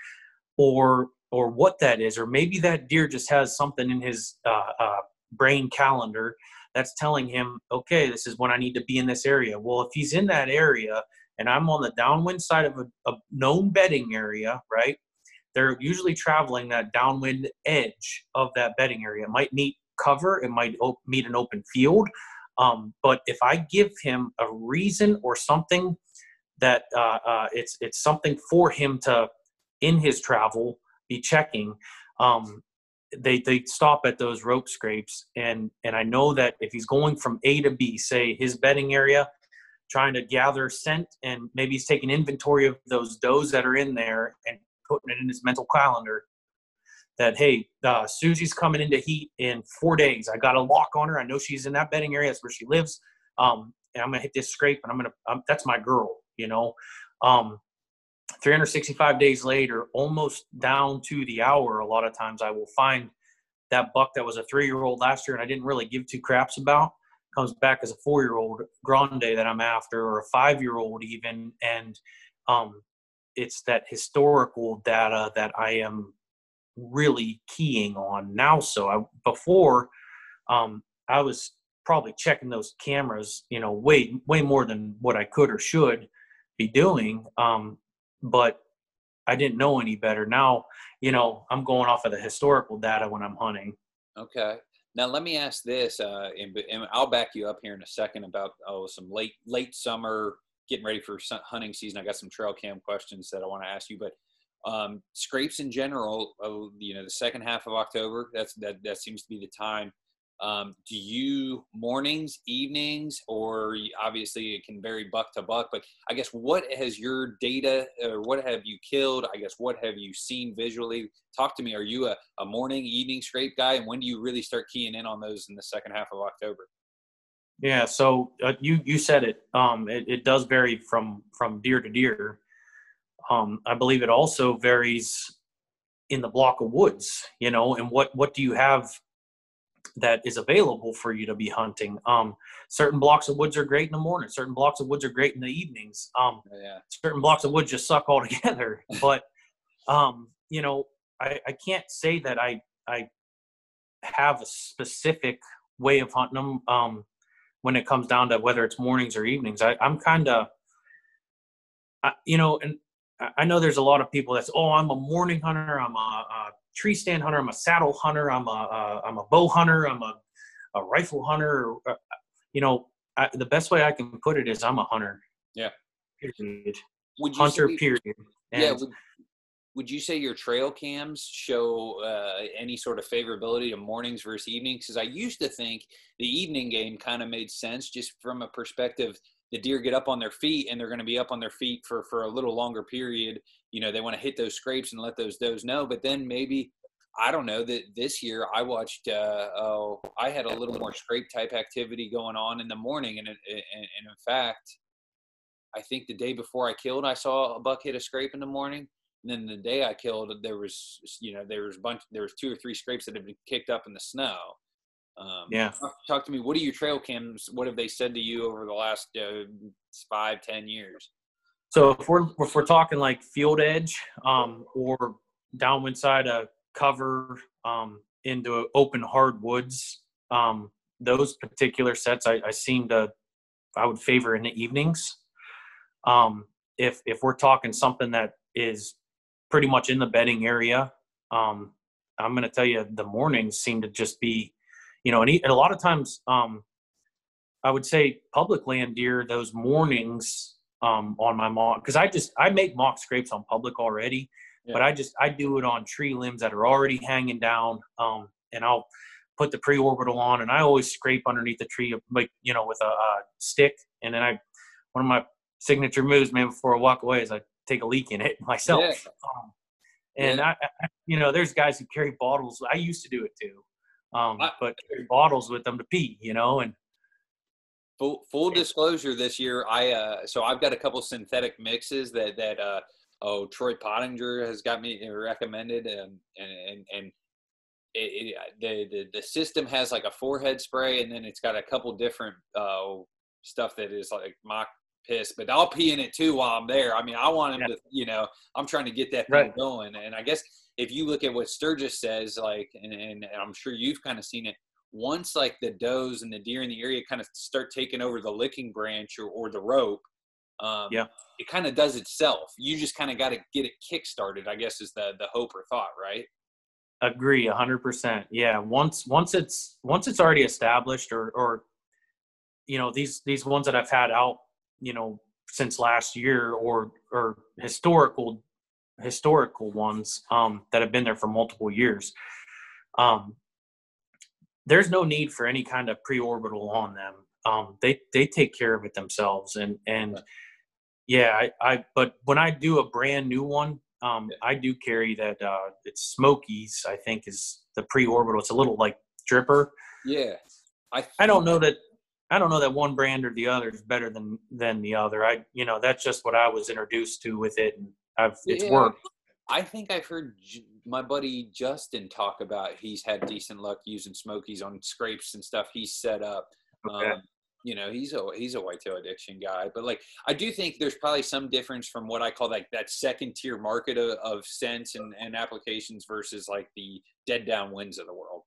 Speaker 2: or or what that is, or maybe that deer just has something in his uh, uh, brain calendar that's telling him, okay, this is when I need to be in this area. Well, if he's in that area and I'm on the downwind side of a, a known bedding area, right? They're usually traveling that downwind edge of that bedding area. It might meet cover, it might op- meet an open field. Um, but if I give him a reason or something that uh, uh, it's it's something for him to in his travel be checking, um, they they stop at those rope scrapes and and I know that if he's going from A to B, say his bedding area, trying to gather scent and maybe he's taking inventory of those does that are in there and putting it in his mental calendar that hey uh, Susie's coming into heat in four days. I got a lock on her. I know she's in that bedding area. That's where she lives. Um, and I'm gonna hit this scrape and I'm gonna um, that's my girl. You know. Um, 365 days later, almost down to the hour, a lot of times I will find that buck that was a three year old last year and I didn't really give two craps about comes back as a four year old grande that I'm after or a five year old even. And um, it's that historical data that I am really keying on now. So I, before um, I was probably checking those cameras, you know, way, way more than what I could or should be doing. Um, but I didn't know any better. Now, you know, I'm going off of the historical data when I'm hunting.
Speaker 1: Okay. Now let me ask this, uh, and, and, I'll back you up here in a second about oh some late late summer getting ready for hunting season. I got some trail cam questions that I want to ask you, but um, scrapes in general, uh, you know, the second half of October, that's that that seems to be the time um, do you mornings, evenings, or obviously it can vary buck to buck, but I guess what has your data or what have you killed? I guess what have you seen visually? Talk to me. Are you a, a morning, evening scrape guy? And when do you really start keying in on those in the second half of October?
Speaker 2: Yeah, so uh, you you said it. Um, it. It does vary from from deer to deer. Um, I believe it also varies in the block of woods. You know, and what what do you have that is available for you to be hunting. Um, certain blocks of woods are great in the morning. Certain blocks of woods are great in the evenings. Um, oh, yeah. Certain blocks of woods just suck altogether. but um, you know, I, I can't say that I I have a specific way of hunting them um, when it comes down to whether it's mornings or evenings. I, I'm kind of, you know, and I know there's a lot of people that's, oh, I'm a morning hunter. I'm a, a tree stand hunter. I'm a saddle hunter. I'm a am a bow hunter. I'm a, a rifle hunter. Uh, you know, I, the best way I can put it is I'm a hunter.
Speaker 1: Yeah.
Speaker 2: Period. Would you hunter. Say, period.
Speaker 1: And yeah. Would, would you say your trail cams show uh, any sort of favorability to mornings versus evenings? Because I used to think the evening game kind of made sense just from a perspective the deer get up on their feet and they're going to be up on their feet for for a little longer period you know they want to hit those scrapes and let those does know but then maybe i don't know that this year i watched uh, oh i had a little more scrape type activity going on in the morning and, and, and in fact i think the day before i killed i saw a buck hit a scrape in the morning. And then the day i killed there was you know there was a bunch there was two or three scrapes that had been kicked up in the snow um,
Speaker 2: yeah.
Speaker 1: Talk, talk, to me. What are your trail cams? What have they said to you over the last uh, five, ten years?
Speaker 2: So if we're if we're talking like field edge um, or downwind side of cover um, into open hardwoods, um, those particular sets I, I, seem to I would favor in the evenings. Um, if if we're talking something that is pretty much in the bedding area, um, I'm going to tell you the mornings seem to just be you know, and, he, and a lot of times, um, I would say public land deer, those mornings um, on my mock because I just I make mock scrapes on public already, yeah. but I just I do it on tree limbs that are already hanging down, um, and I'll put the pre-orbital on, and I always scrape underneath the tree, like you know, with a, a stick, and then I one of my signature moves, man, before I walk away is I take a leak in it myself. Yeah. Um, and yeah. I, I, you know, there's guys who carry bottles. I used to do it too, um, I, but bottles with them to pee, you know, and
Speaker 1: full full disclosure this year i uh so i've got a couple synthetic mixes that that uh oh troy pottinger has got me recommended and and and, and it, it, the, the the system has like a forehead spray and then it's got a couple different uh stuff that is like mock piss but i'll pee in it too while i'm there i mean i want him yeah. to you know i'm trying to get that thing right. going and i guess if you look at what sturgis says like and, and i'm sure you've kind of seen it once like the does and the deer in the area kind of start taking over the licking branch or, or the rope um, yeah. it kind of does itself. You just kind of got to get it kick started i guess is the the hope or thought right?
Speaker 2: Agree 100% yeah once once it's once it's already established or or you know these these ones that i've had out you know since last year or or historical historical ones um that have been there for multiple years um there's no need for any kind of pre-orbital on them. Um, they they take care of it themselves, and and yeah, I, I but when I do a brand new one, um, I do carry that. Uh, it's Smokies, I think, is the pre-orbital. It's a little like dripper.
Speaker 1: Yeah,
Speaker 2: I I don't know that I don't know that one brand or the other is better than than the other. I you know that's just what I was introduced to with it, and I've it's yeah. worked.
Speaker 1: I think I've heard my buddy Justin talk about he's had decent luck using Smokies on scrapes and stuff he's set up. Okay. Um, you know, he's a he's a whitetail addiction guy, but like I do think there's probably some difference from what I call like that second tier market of, of scents and, and applications versus like the dead down winds of the world.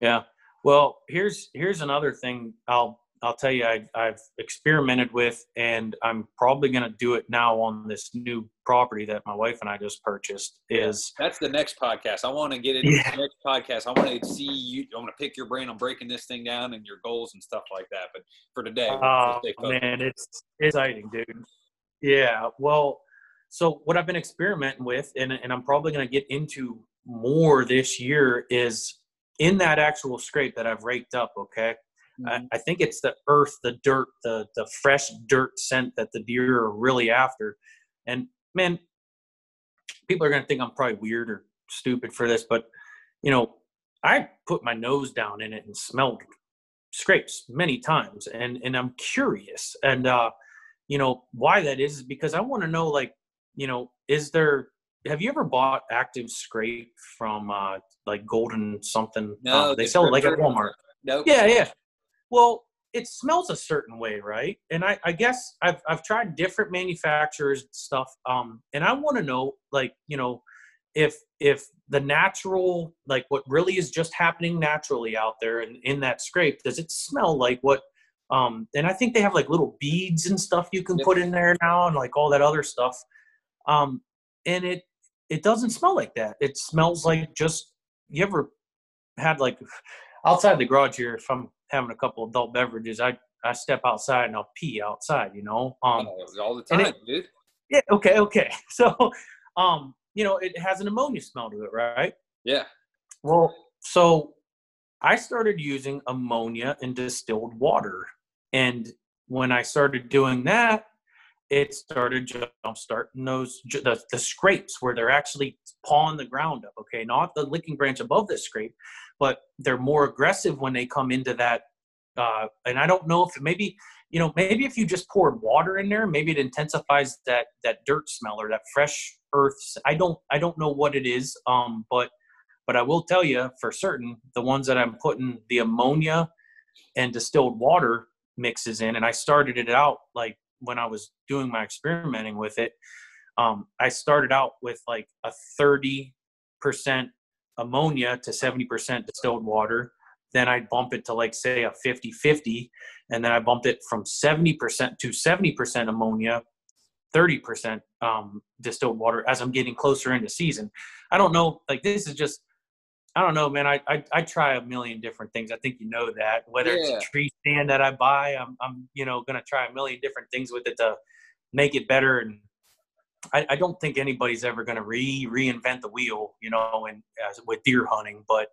Speaker 2: Yeah. Well, here's here's another thing I'll I'll tell you, I, have experimented with, and I'm probably going to do it now on this new property that my wife and I just purchased. Is
Speaker 1: yeah, that's the next podcast? I want to get into yeah. the next podcast. I want to see you. I want to pick your brain on breaking this thing down and your goals and stuff like that. But for today,
Speaker 2: oh man, it's exciting, dude. Yeah. Well, so what I've been experimenting with, and and I'm probably going to get into more this year, is in that actual scrape that I've raked up. Okay. I, I, think it's the earth, the dirt, the the fresh dirt scent that the deer are really after. And man, people are gonna think I'm probably weird or stupid for this, but you know, I put my nose down in it and smelled scrapes many times, and and I'm curious, and uh, you know why that is is because I want to know like you know is there have you ever bought active scrape from uh like golden something?
Speaker 1: No
Speaker 2: they sell it like at walmart.
Speaker 1: Nope.
Speaker 2: yeah yeah well, it smells a certain way, right? And I, I guess I've I've tried different manufacturers stuff, um, and I want to know, like, you know, if if the natural, like, what really is just happening naturally out there and in that scrape, does it smell like what? Um, and I think they have like little beads and stuff you can yep. put in there now, and like all that other stuff. Um, and it it doesn't smell like that. It smells like just you ever had like outside the garage here. If I'm having a couple adult beverages, I I step outside and I'll pee outside. You know,
Speaker 1: um, oh, all the time, it, dude.
Speaker 2: Yeah. Okay. Okay. So, um, you know, it has an ammonia smell to it, right?
Speaker 1: Yeah.
Speaker 2: Well, so I started using ammonia in distilled water, and when I started doing that, it started jump starting those the, the scrapes where they're actually pawing the ground up. Okay, not the licking branch above the scrape, but they're more aggressive when they come into that. Uh, and I don't know if maybe you know maybe if you just poured water in there, maybe it intensifies that that dirt smell or that fresh earth. I don't I don't know what it is, um, but but I will tell you for certain the ones that I'm putting the ammonia and distilled water mixes in, and I started it out like when I was doing my experimenting with it. Um, I started out with like a 30% ammonia to 70% distilled water. Then I'd bump it to like say a 50 50. And then I bumped it from 70% to 70% ammonia, 30% um, distilled water as I'm getting closer into season. I don't know, like this is just, I don't know, man. I, I, I try a million different things. I think you know that. Whether yeah. it's a tree stand that I buy, I'm, I'm you know, going to try a million different things with it to make it better. And I, I don't think anybody's ever going to re reinvent the wheel, you know, and uh, with deer hunting. But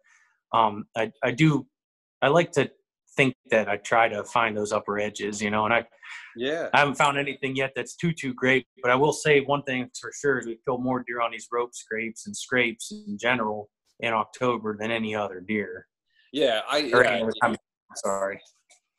Speaker 2: um, I, I do, I like to think that I try to find those upper edges, you know, and I,
Speaker 1: yeah,
Speaker 2: I haven't found anything yet that's too, too great, but I will say one thing for sure is we kill more deer on these rope scrapes and scrapes in general in October than any other deer.
Speaker 1: Yeah. I, yeah,
Speaker 2: I'm sorry.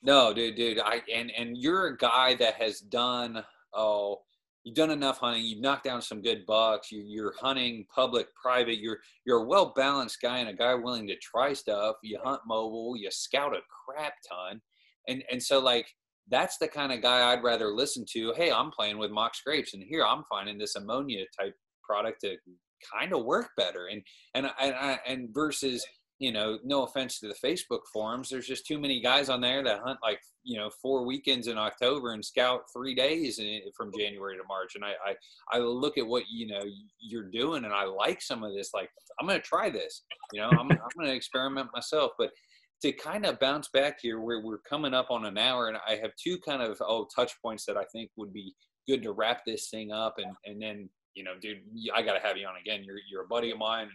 Speaker 1: No, dude, dude. I, and, and you're a guy that has done, oh, you've done enough hunting. You've knocked down some good bucks. You, you're hunting public, private. You're you're a well balanced guy and a guy willing to try stuff. You hunt mobile. You scout a crap ton, and and so like that's the kind of guy I'd rather listen to. Hey, I'm playing with mock scrapes, and here I'm finding this ammonia type product to kind of work better, and and and, and versus you know, no offense to the Facebook forums, there's just too many guys on there that hunt like, you know, four weekends in October and scout three days in, from January to March. And I, I, I look at what, you know, you're doing and I like some of this, like, I'm going to try this, you know, I'm, I'm going to experiment myself, but to kind of bounce back here where we're coming up on an hour and I have two kind of, oh, touch points that I think would be good to wrap this thing up. And, and then, you know, dude, I got to have you on again. You're, you're a buddy of mine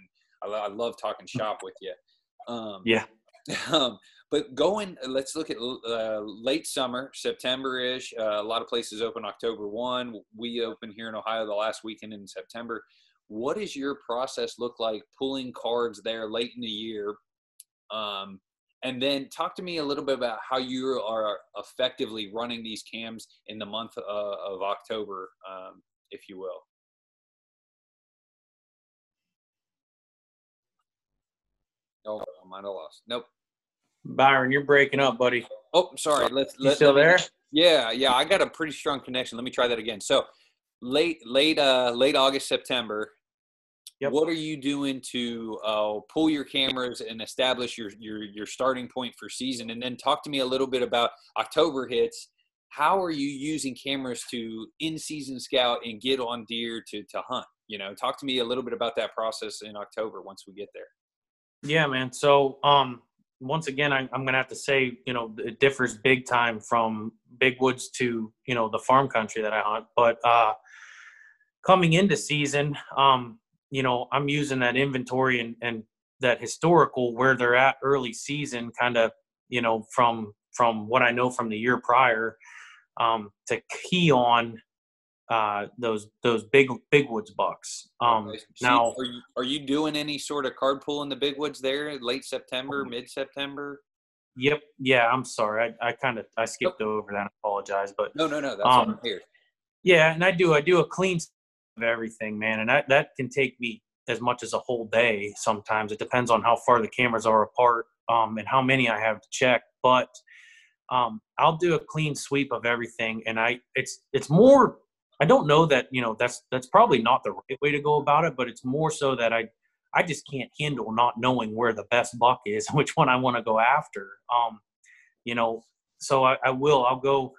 Speaker 1: and I, I love talking shop with you.
Speaker 2: Um, yeah.
Speaker 1: Um, but going, let's look at uh, late summer, September ish. Uh, a lot of places open October 1. We open here in Ohio the last weekend in September. What does your process look like pulling cards there late in the year? Um, and then talk to me a little bit about how you are effectively running these cams in the month uh, of October, um, if you will. Oh, I might have lost. Nope.
Speaker 2: Byron, you're breaking up, buddy.
Speaker 1: Oh, sorry. Let's.
Speaker 2: You let, still let me, there?
Speaker 1: Yeah, yeah. I got a pretty strong connection. Let me try that again. So, late, late, uh, late August, September. Yep. What are you doing to uh, pull your cameras and establish your, your your starting point for season? And then talk to me a little bit about October hits. How are you using cameras to in season scout and get on deer to to hunt? You know, talk to me a little bit about that process in October once we get there.
Speaker 2: Yeah, man. So, um, once again, I, am going to have to say, you know, it differs big time from big woods to, you know, the farm country that I hunt. But uh, coming into season, um, you know, I'm using that inventory and, and that historical where they're at early season, kind of, you know, from from what I know from the year prior, um, to key on uh, those those big big woods bucks. Um, okay. now,
Speaker 1: are you are you doing any sort of card pull in the big woods there, late September,
Speaker 2: oh.
Speaker 1: mid September?
Speaker 2: Yep. Yeah, I'm sorry. I, I kind of I skipped nope. over that. I apologize, but
Speaker 1: no, no, no. That's um, here.
Speaker 2: Yeah, and I do. I do a clean of everything, man, and that that can take me as much as a whole day. Sometimes it depends on how far the cameras are apart um, and how many I have to check. But um, I'll do a clean sweep of everything, and I it's it's more I don't know that you know that's that's probably not the right way to go about it, but it's more so that I I just can't handle not knowing where the best buck is, which one I want to go after. Um, you know, so I, I, will. I'll go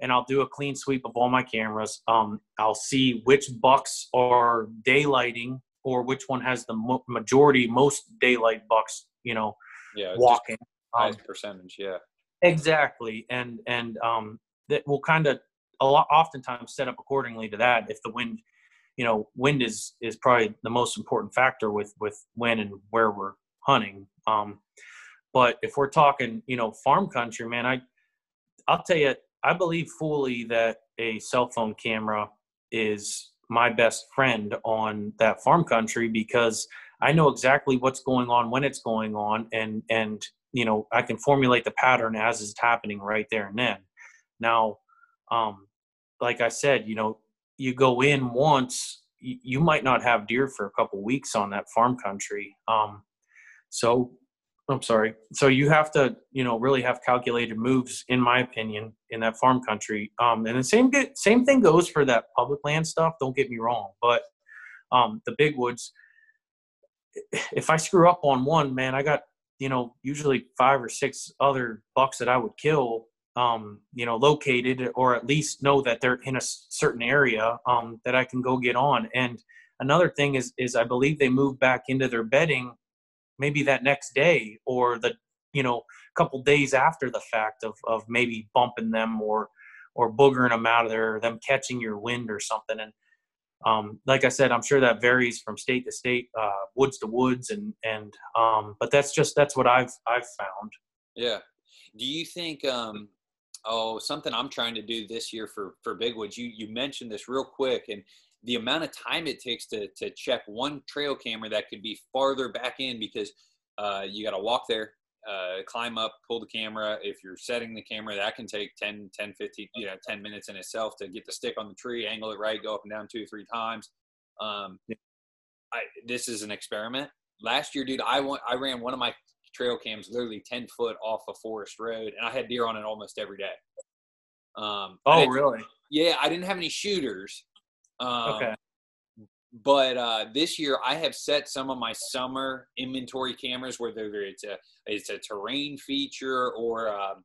Speaker 2: and I'll do a clean sweep of all my cameras. Um, I'll see which bucks are daylighting or which one has the mo- majority, most daylight bucks. You know,
Speaker 1: yeah,
Speaker 2: walking
Speaker 1: highest um, percentage. Yeah,
Speaker 2: exactly. And and um, that will kind of a lot oftentimes set up accordingly to that if the wind you know wind is is probably the most important factor with with when and where we're hunting. Um but if we're talking you know farm country man i i'll tell you i believe fully that a cell phone camera is my best friend on that farm country because i know exactly what's going on when it's going on and and you know i can formulate the pattern as it's happening right there and then. Now um like I said, you know, you go in once, you, you might not have deer for a couple weeks on that farm country. Um, so I'm sorry. So you have to, you know, really have calculated moves, in my opinion, in that farm country. Um, and the same same thing goes for that public land stuff. Don't get me wrong, but um, the big woods. If I screw up on one, man, I got you know usually five or six other bucks that I would kill um, you know, located or at least know that they're in a certain area um, that I can go get on. And another thing is, is I believe they move back into their bedding maybe that next day or the, you know, a couple days after the fact of, of maybe bumping them or, or boogering them out of there, them catching your wind or something. And um, like I said, I'm sure that varies from state to state, uh, woods to woods, and and um, but that's just that's what I've I've found.
Speaker 1: Yeah. Do you think um, oh something I'm trying to do this year for for Bigwoods? You you mentioned this real quick, and the amount of time it takes to to check one trail camera that could be farther back in because uh, you got to walk there, uh, climb up, pull the camera. If you're setting the camera, that can take 10, 10, 15, you know, 10 minutes in itself to get the stick on the tree, angle it right, go up and down two or three times. Um, I, this is an experiment. Last year, dude, I went, I ran one of my trail cams literally 10 foot off a forest road and I had deer on it almost every day.
Speaker 2: Um, oh, really?
Speaker 1: Yeah. I didn't have any shooters. Um,
Speaker 2: okay
Speaker 1: but uh, this year I have set some of my summer inventory cameras, whether it's a it's a terrain feature or um,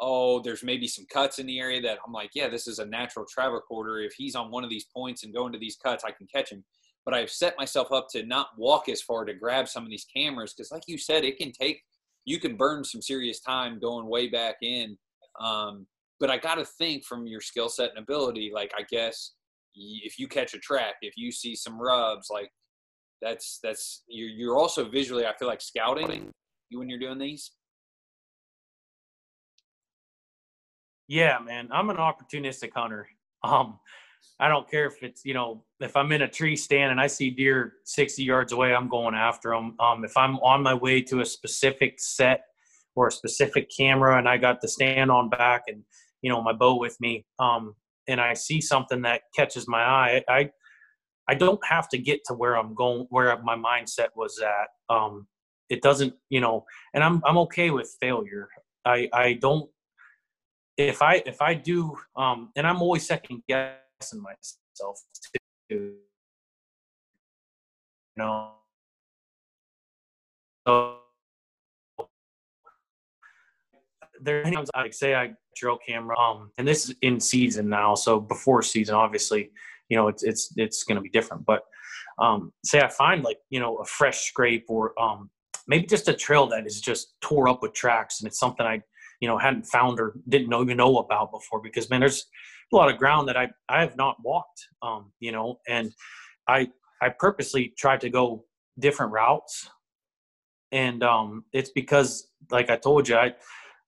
Speaker 1: oh, there's maybe some cuts in the area that I'm like, yeah, this is a natural travel corridor. If he's on one of these points and going to these cuts, I can catch him. But I've set myself up to not walk as far to grab some of these cameras because, like you said, it can take you can burn some serious time going way back in. Um, but I got to think from your skill set and ability, like I guess if you catch a track, if you see some rubs, like that's that's you're you're also visually. I feel like scouting you when you're doing these.
Speaker 2: Yeah, man, I'm an opportunistic hunter. Um, I don't care if it's you know if I'm in a tree stand and I see deer 60 yards away, I'm going after them. Um, if I'm on my way to a specific set or a specific camera and I got the stand on back and you know my bow with me, um, and I see something that catches my eye, I I don't have to get to where I'm going, where my mindset was at. Um, it doesn't, you know, and I'm I'm okay with failure. I I don't if I if I do, um, and I'm always second guessing myself too. You know, so there are times I say I trail camera, um, and this is in season now, so before season, obviously, you know, it's it's it's going to be different. But um, say I find like you know a fresh scrape or um, maybe just a trail that is just tore up with tracks, and it's something I you know hadn't found or didn't know, even know about before. Because man, there's a lot of ground that I I have not walked, um, you know, and I I purposely tried to go different routes, and um, it's because like I told you, I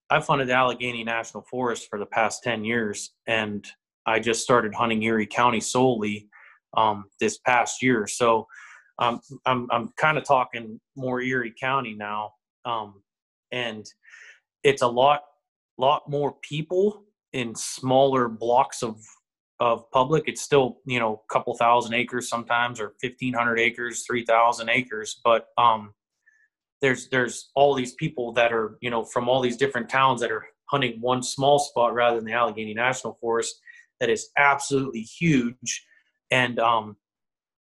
Speaker 2: I've hunted Allegheny National Forest for the past 10 years, and I just started hunting Erie County solely um, this past year. So um, I'm, I'm kind of talking more Erie County now. Um, and it's a lot, lot more people in smaller blocks of, of public. It's still, you know, a couple thousand acres sometimes, or 1500 acres, 3000 acres. But, um, there's there's all these people that are you know from all these different towns that are hunting one small spot rather than the Allegheny National Forest that is absolutely huge and um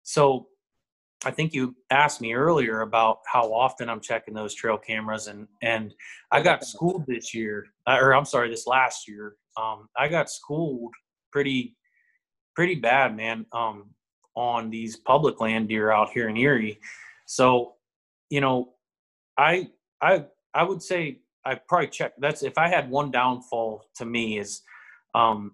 Speaker 2: so I think you asked me earlier about how often I'm checking those trail cameras and and I got schooled this year uh, or I'm sorry this last year um I got schooled pretty pretty bad man um on these public land deer out here in Erie so you know I I I would say I probably check. That's if I had one downfall to me is, um,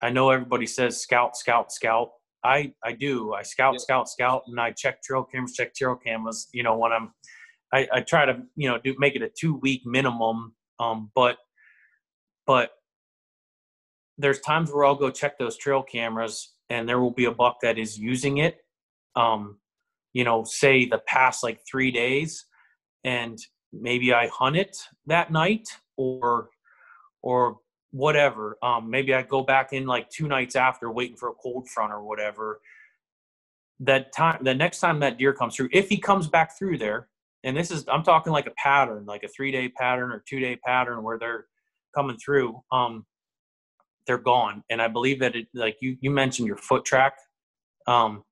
Speaker 2: I know everybody says scout, scout, scout. I I do. I scout, yeah. scout, scout, and I check trail cameras, check trail cameras. You know when I'm, I, I try to you know do make it a two week minimum. Um, but but there's times where I'll go check those trail cameras, and there will be a buck that is using it. Um, you know, say the past like three days and maybe I hunt it that night or or whatever. Um, maybe I go back in like two nights after waiting for a cold front or whatever. That time, the next time that deer comes through, if he comes back through there, and this is I'm talking like a pattern, like a three day pattern or two day pattern where they're coming through, um, they're gone. And I believe that it like you you mentioned your foot track. Um,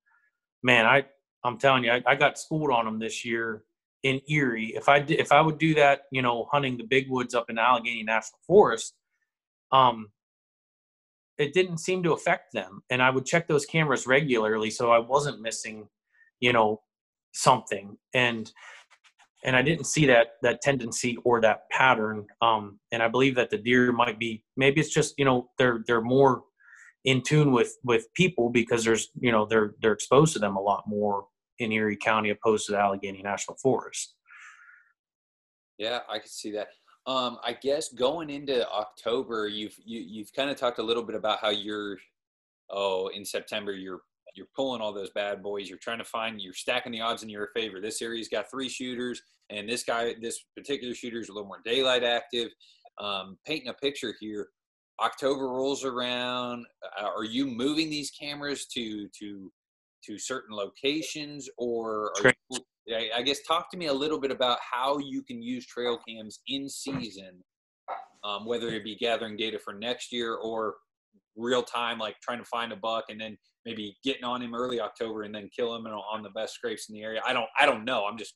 Speaker 2: man, I I'm telling you, I, I got schooled on them this year in Erie, if I did, if I would do that, you know, hunting the big woods up in Allegheny National Forest, um, it didn't seem to affect them. And I would check those cameras regularly, so I wasn't missing, you know, something. And and I didn't see that that tendency or that pattern. Um, and I believe that the deer might be maybe it's just you know they're they're more in tune with with people because there's you know they're they're exposed to them a lot more in Erie County opposed to the Allegheny National Forest.
Speaker 1: Yeah, I could see that. Um, I guess going into October, you've you, have you have kind of talked a little bit about how you're oh in September you're you're pulling all those bad boys. You're trying to find, you're stacking the odds in your favor. This area's got three shooters, and this guy, this particular shooter is a little more daylight active. Um, painting a picture here. October rolls around. Uh, are you moving these cameras to to to certain locations, or you, I guess talk to me a little bit about how you can use trail cams in season, um, whether it be gathering data for next year or real time, like trying to find a buck and then maybe getting on him early October and then kill him on the best scrapes in the area. I don't I don't know. I'm just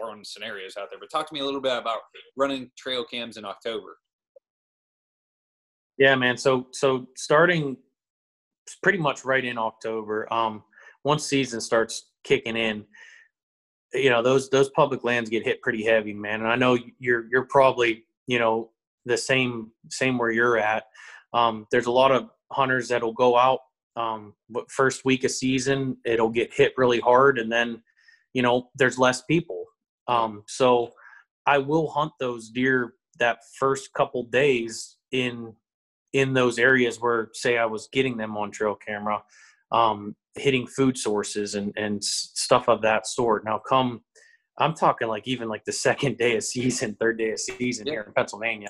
Speaker 1: throwing scenarios out there. But talk to me a little bit about running trail cams in October.
Speaker 2: Yeah, man. So so starting pretty much right in October. Um, once season starts kicking in, you know those those public lands get hit pretty heavy, man. And I know you're you're probably you know the same same where you're at. Um, there's a lot of hunters that'll go out um, but first week of season it'll get hit really hard and then you know there's less people um, so i will hunt those deer that first couple days in in those areas where say i was getting them on trail camera um, hitting food sources and and stuff of that sort now come i'm talking like even like the second day of season third day of season yeah. here in pennsylvania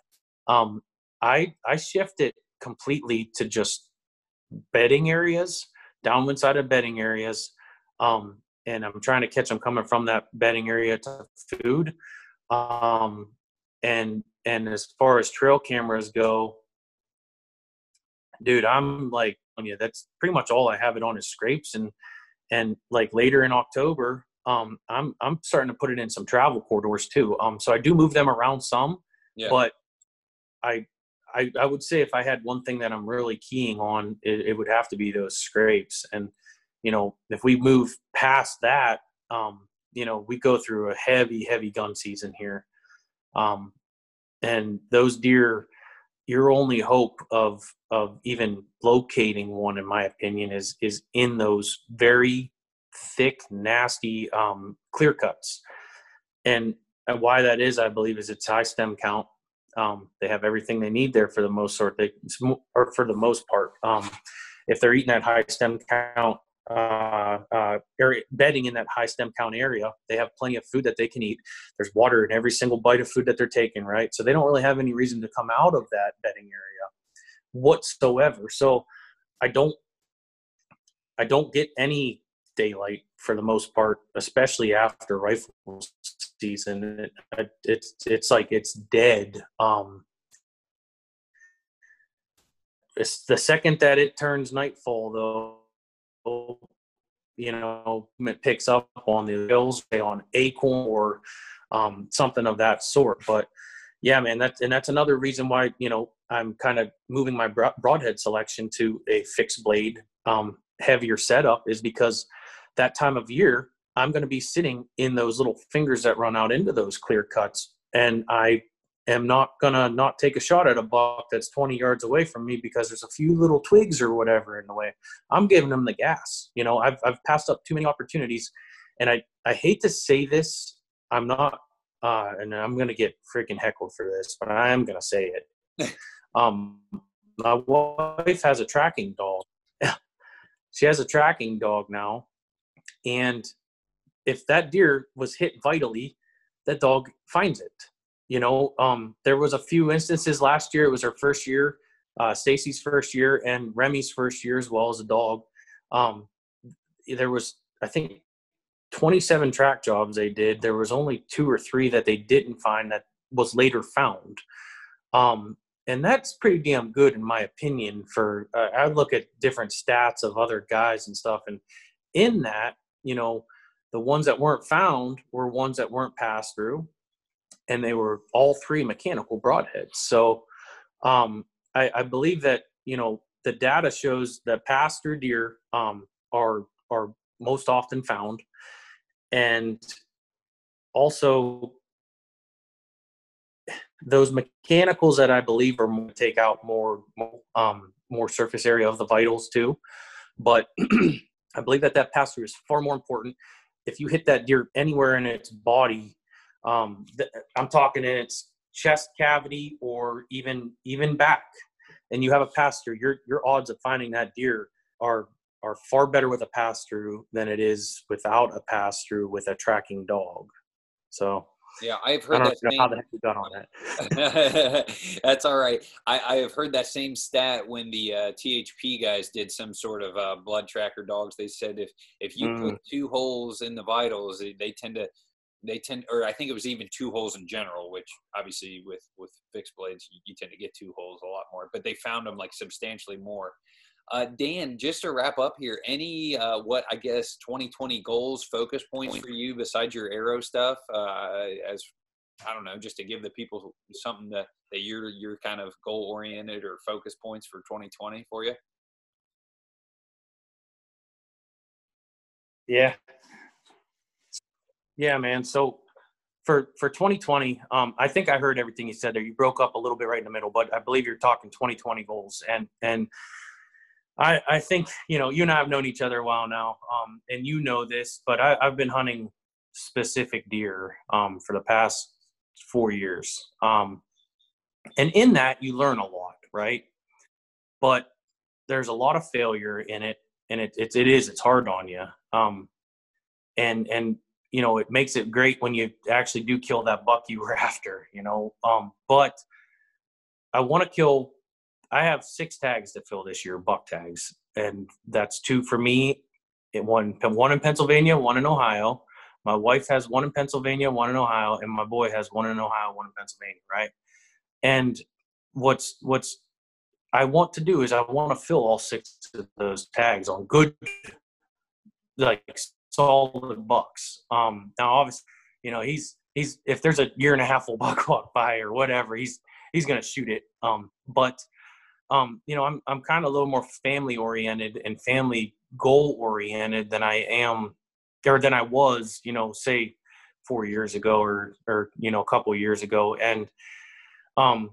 Speaker 2: um, i i shifted completely to just bedding areas, downwind side of bedding areas. Um, and I'm trying to catch them coming from that bedding area to food. Um, and and as far as trail cameras go, dude, I'm like, yeah, that's pretty much all I have it on is scrapes. And and like later in October, um, I'm I'm starting to put it in some travel corridors too. Um, so I do move them around some, yeah. but I I, I would say if I had one thing that I'm really keying on, it, it, would have to be those scrapes. And, you know, if we move past that, um, you know, we go through a heavy, heavy gun season here. Um, and those deer, your only hope of, of even locating one, in my opinion, is, is in those very thick, nasty, um, clear cuts. And, why that is, I believe, is its high stem count um, they have everything they need there for the most sort. They or for the most part. Um, if they're eating that high stem count uh, uh, area, bedding in that high stem count area, they have plenty of food that they can eat. There's water in every single bite of food that they're taking, right? So they don't really have any reason to come out of that bedding area whatsoever. So I don't, I don't get any daylight for the most part, especially after rifle season. It, it's it's like it's dead. Um, it's the second that it turns nightfall, though. You know, picks up on the hills, say on acorn or um, something of that sort. But yeah, man, that's and that's another reason why you know I'm kind of moving my broadhead selection to a fixed blade, um, heavier setup, is because that time of year, I'm going to be sitting in those little fingers that run out into those clear cuts. And I am not to not take a shot at a buck that's 20 yards away from me because there's a few little twigs or whatever in the way. I'm giving them the gas. You know, I've, I've passed up too many opportunities. And I, I hate to say this. I'm not, uh, and I'm to get freaking heckled for this, but I am to say it. um, my wife has a tracking dog. she has a tracking dog now and if that deer was hit vitally, that dog finds it. You know, um, there was a few instances last year. It was her first year, uh, Stacy's first year, and Remy's first year as well as a dog. Um, there was, I think, 27 track jobs they did. There was only two or three that they didn't find that was later found. Um, and that's pretty damn good in my opinion. For uh, I look at different stats of other guys and stuff, and in that, you know, the ones that weren't found were ones that weren't passed through, and they were all three mechanical broadheads. So um, I, I, believe that you know the data shows that pass through deer um, are are most often found, and also those mechanicals that I believe are take out more um, more surface area of the vitals too. But I believe that that through is far more important. If you hit that deer anywhere in its body, um, th- I'm talking in its chest cavity or even even back, and you have a pass through, your your odds of finding that deer are are far better with a pass through than it is without a pass through with a tracking dog. So
Speaker 1: yeah, I've heard that.
Speaker 2: Same, how the heck you got on
Speaker 1: that? That's all right. I, I have heard that same stat when the uh, THP guys did some sort of uh, blood tracker dogs. They said if if you mm. put two holes in the vitals, they, they tend to they tend, or I think it was even two holes in general, which obviously with with fixed blades you, you tend to get two holes a lot more. But they found them like substantially more. Uh, Dan, just to wrap up here, any uh, what I guess 2020 goals, focus points for you besides your arrow stuff? Uh, as I don't know, just to give the people something that that you're you're kind of goal oriented or focus points for 2020 for you.
Speaker 2: Yeah, yeah, man. So for for 2020, um, I think I heard everything you said there. You broke up a little bit right in the middle, but I believe you're talking 2020 goals, and and I, I think you know you and I have known each other a while now, um, and you know this, but I, have been hunting specific deer um, for the past four years, um, and in that you learn a lot, right? But there's a lot of failure in it, and it it, it is it's hard on you, um, and and you know it makes it great when you actually do kill that buck you were after, you know. Um, but I want to kill I have six tags to fill this year, buck tags, and that's two for me. One, one in Pennsylvania, one in Ohio. My wife has one in Pennsylvania, one in Ohio, and my boy has one in Ohio, one in Pennsylvania. Right. And what's what's I want to do is I want to fill all six of those tags on good, like solid bucks. Um, now, obviously, you know he's he's if there's a year and a half old buck walk by or whatever, he's he's gonna shoot it. Um, but um, you know, I'm I'm kind of a little more family oriented and family goal oriented than I am or than I was, you know, say four years ago or or you know a couple years ago. And um,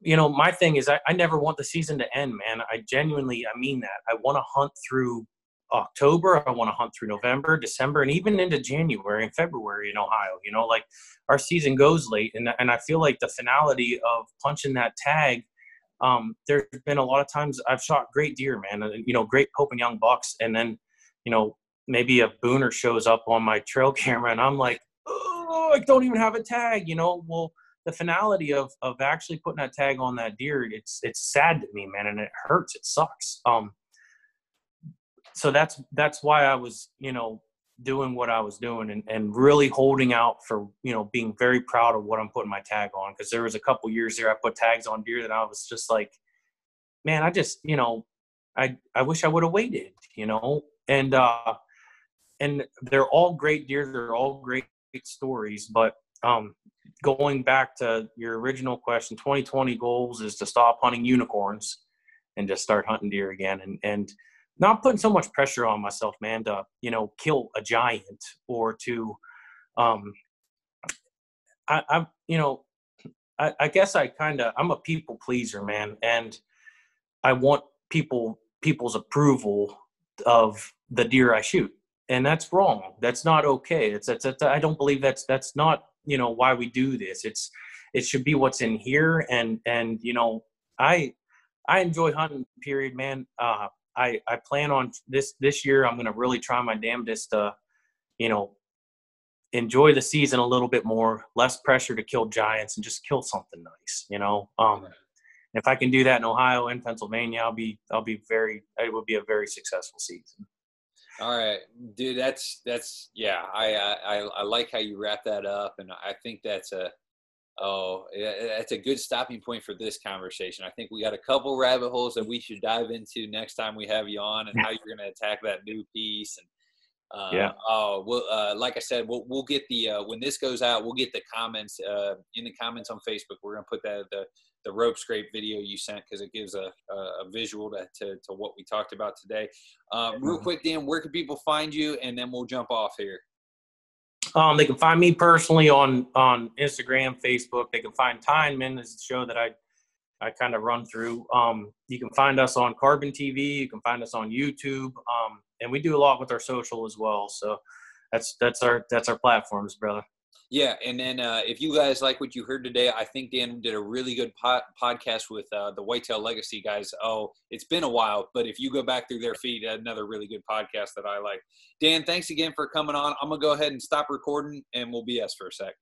Speaker 2: you know, my thing is I, I never want the season to end, man. I genuinely I mean that. I want to hunt through October, I want to hunt through November, December, and even into January and February in Ohio. You know, like our season goes late, and and I feel like the finality of punching that tag um, there's been a lot of times I've shot great deer, man, you know, great Pope and Young bucks, and then, you know, maybe a booner shows up on my trail camera, and I'm like, oh, I don't even have a tag, you know. Well, the finality of of actually putting that tag on that deer, it's it's sad to me, man, and it hurts. It sucks. Um, so that's that's why I was, you know, doing what I was doing and, and really holding out for, you know, being very proud of what I'm putting my tag on. Cause there was a couple years there I put tags on deer that I was just like, man, I just, you know, I, I wish I would have waited, you know, and, uh, and they're all great deer. They're all great, great stories, but, um, going back to your original question, 2020 goals is to stop hunting unicorns and just start hunting deer again. And, and, not putting so much pressure on myself, man, to you know kill a giant or to, um, I, I'm you know, I, I guess I kind of I'm a people pleaser, man, and I want people people's approval of the deer I shoot, and that's wrong. That's not okay. It's that's, that's I don't believe that's that's not you know why we do this. It's it should be what's in here, and and you know I I enjoy hunting. Period, man. Uh, I, I plan on this this year. I'm going to really try my damnedest to, you know, enjoy the season a little bit more, less pressure to kill giants, and just kill something nice. You know, um, if I can do that in Ohio and Pennsylvania, I'll be I'll be very it would be a very successful season.
Speaker 1: All right, dude. That's that's yeah. I I I like how you wrap that up, and I think that's a Oh, that's a good stopping point for this conversation. I think we got a couple rabbit holes that we should dive into next time we have you on, and how you're going to attack that new piece. And uh, yeah. Oh, well, uh, like I said, we'll we'll get the uh, when this goes out, we'll get the comments uh, in the comments on Facebook. We're going to put that the the rope scrape video you sent because it gives a, a visual to, to, to what we talked about today. Uh, real quick, Dan, where can people find you? And then we'll jump off here.
Speaker 2: Um, they can find me personally on on Instagram, Facebook. They can find Tineman is the show that I I kind of run through. Um, you can find us on Carbon TV. You can find us on YouTube, um, and we do a lot with our social as well. So that's that's our that's our platforms, brother.
Speaker 1: Yeah, and then uh, if you guys like what you heard today, I think Dan did a really good po- podcast with uh, the Whitetail Legacy guys. Oh, it's been a while, but if you go back through their feed, another really good podcast that I like. Dan, thanks again for coming on. I'm gonna go ahead and stop recording, and we'll BS for a sec.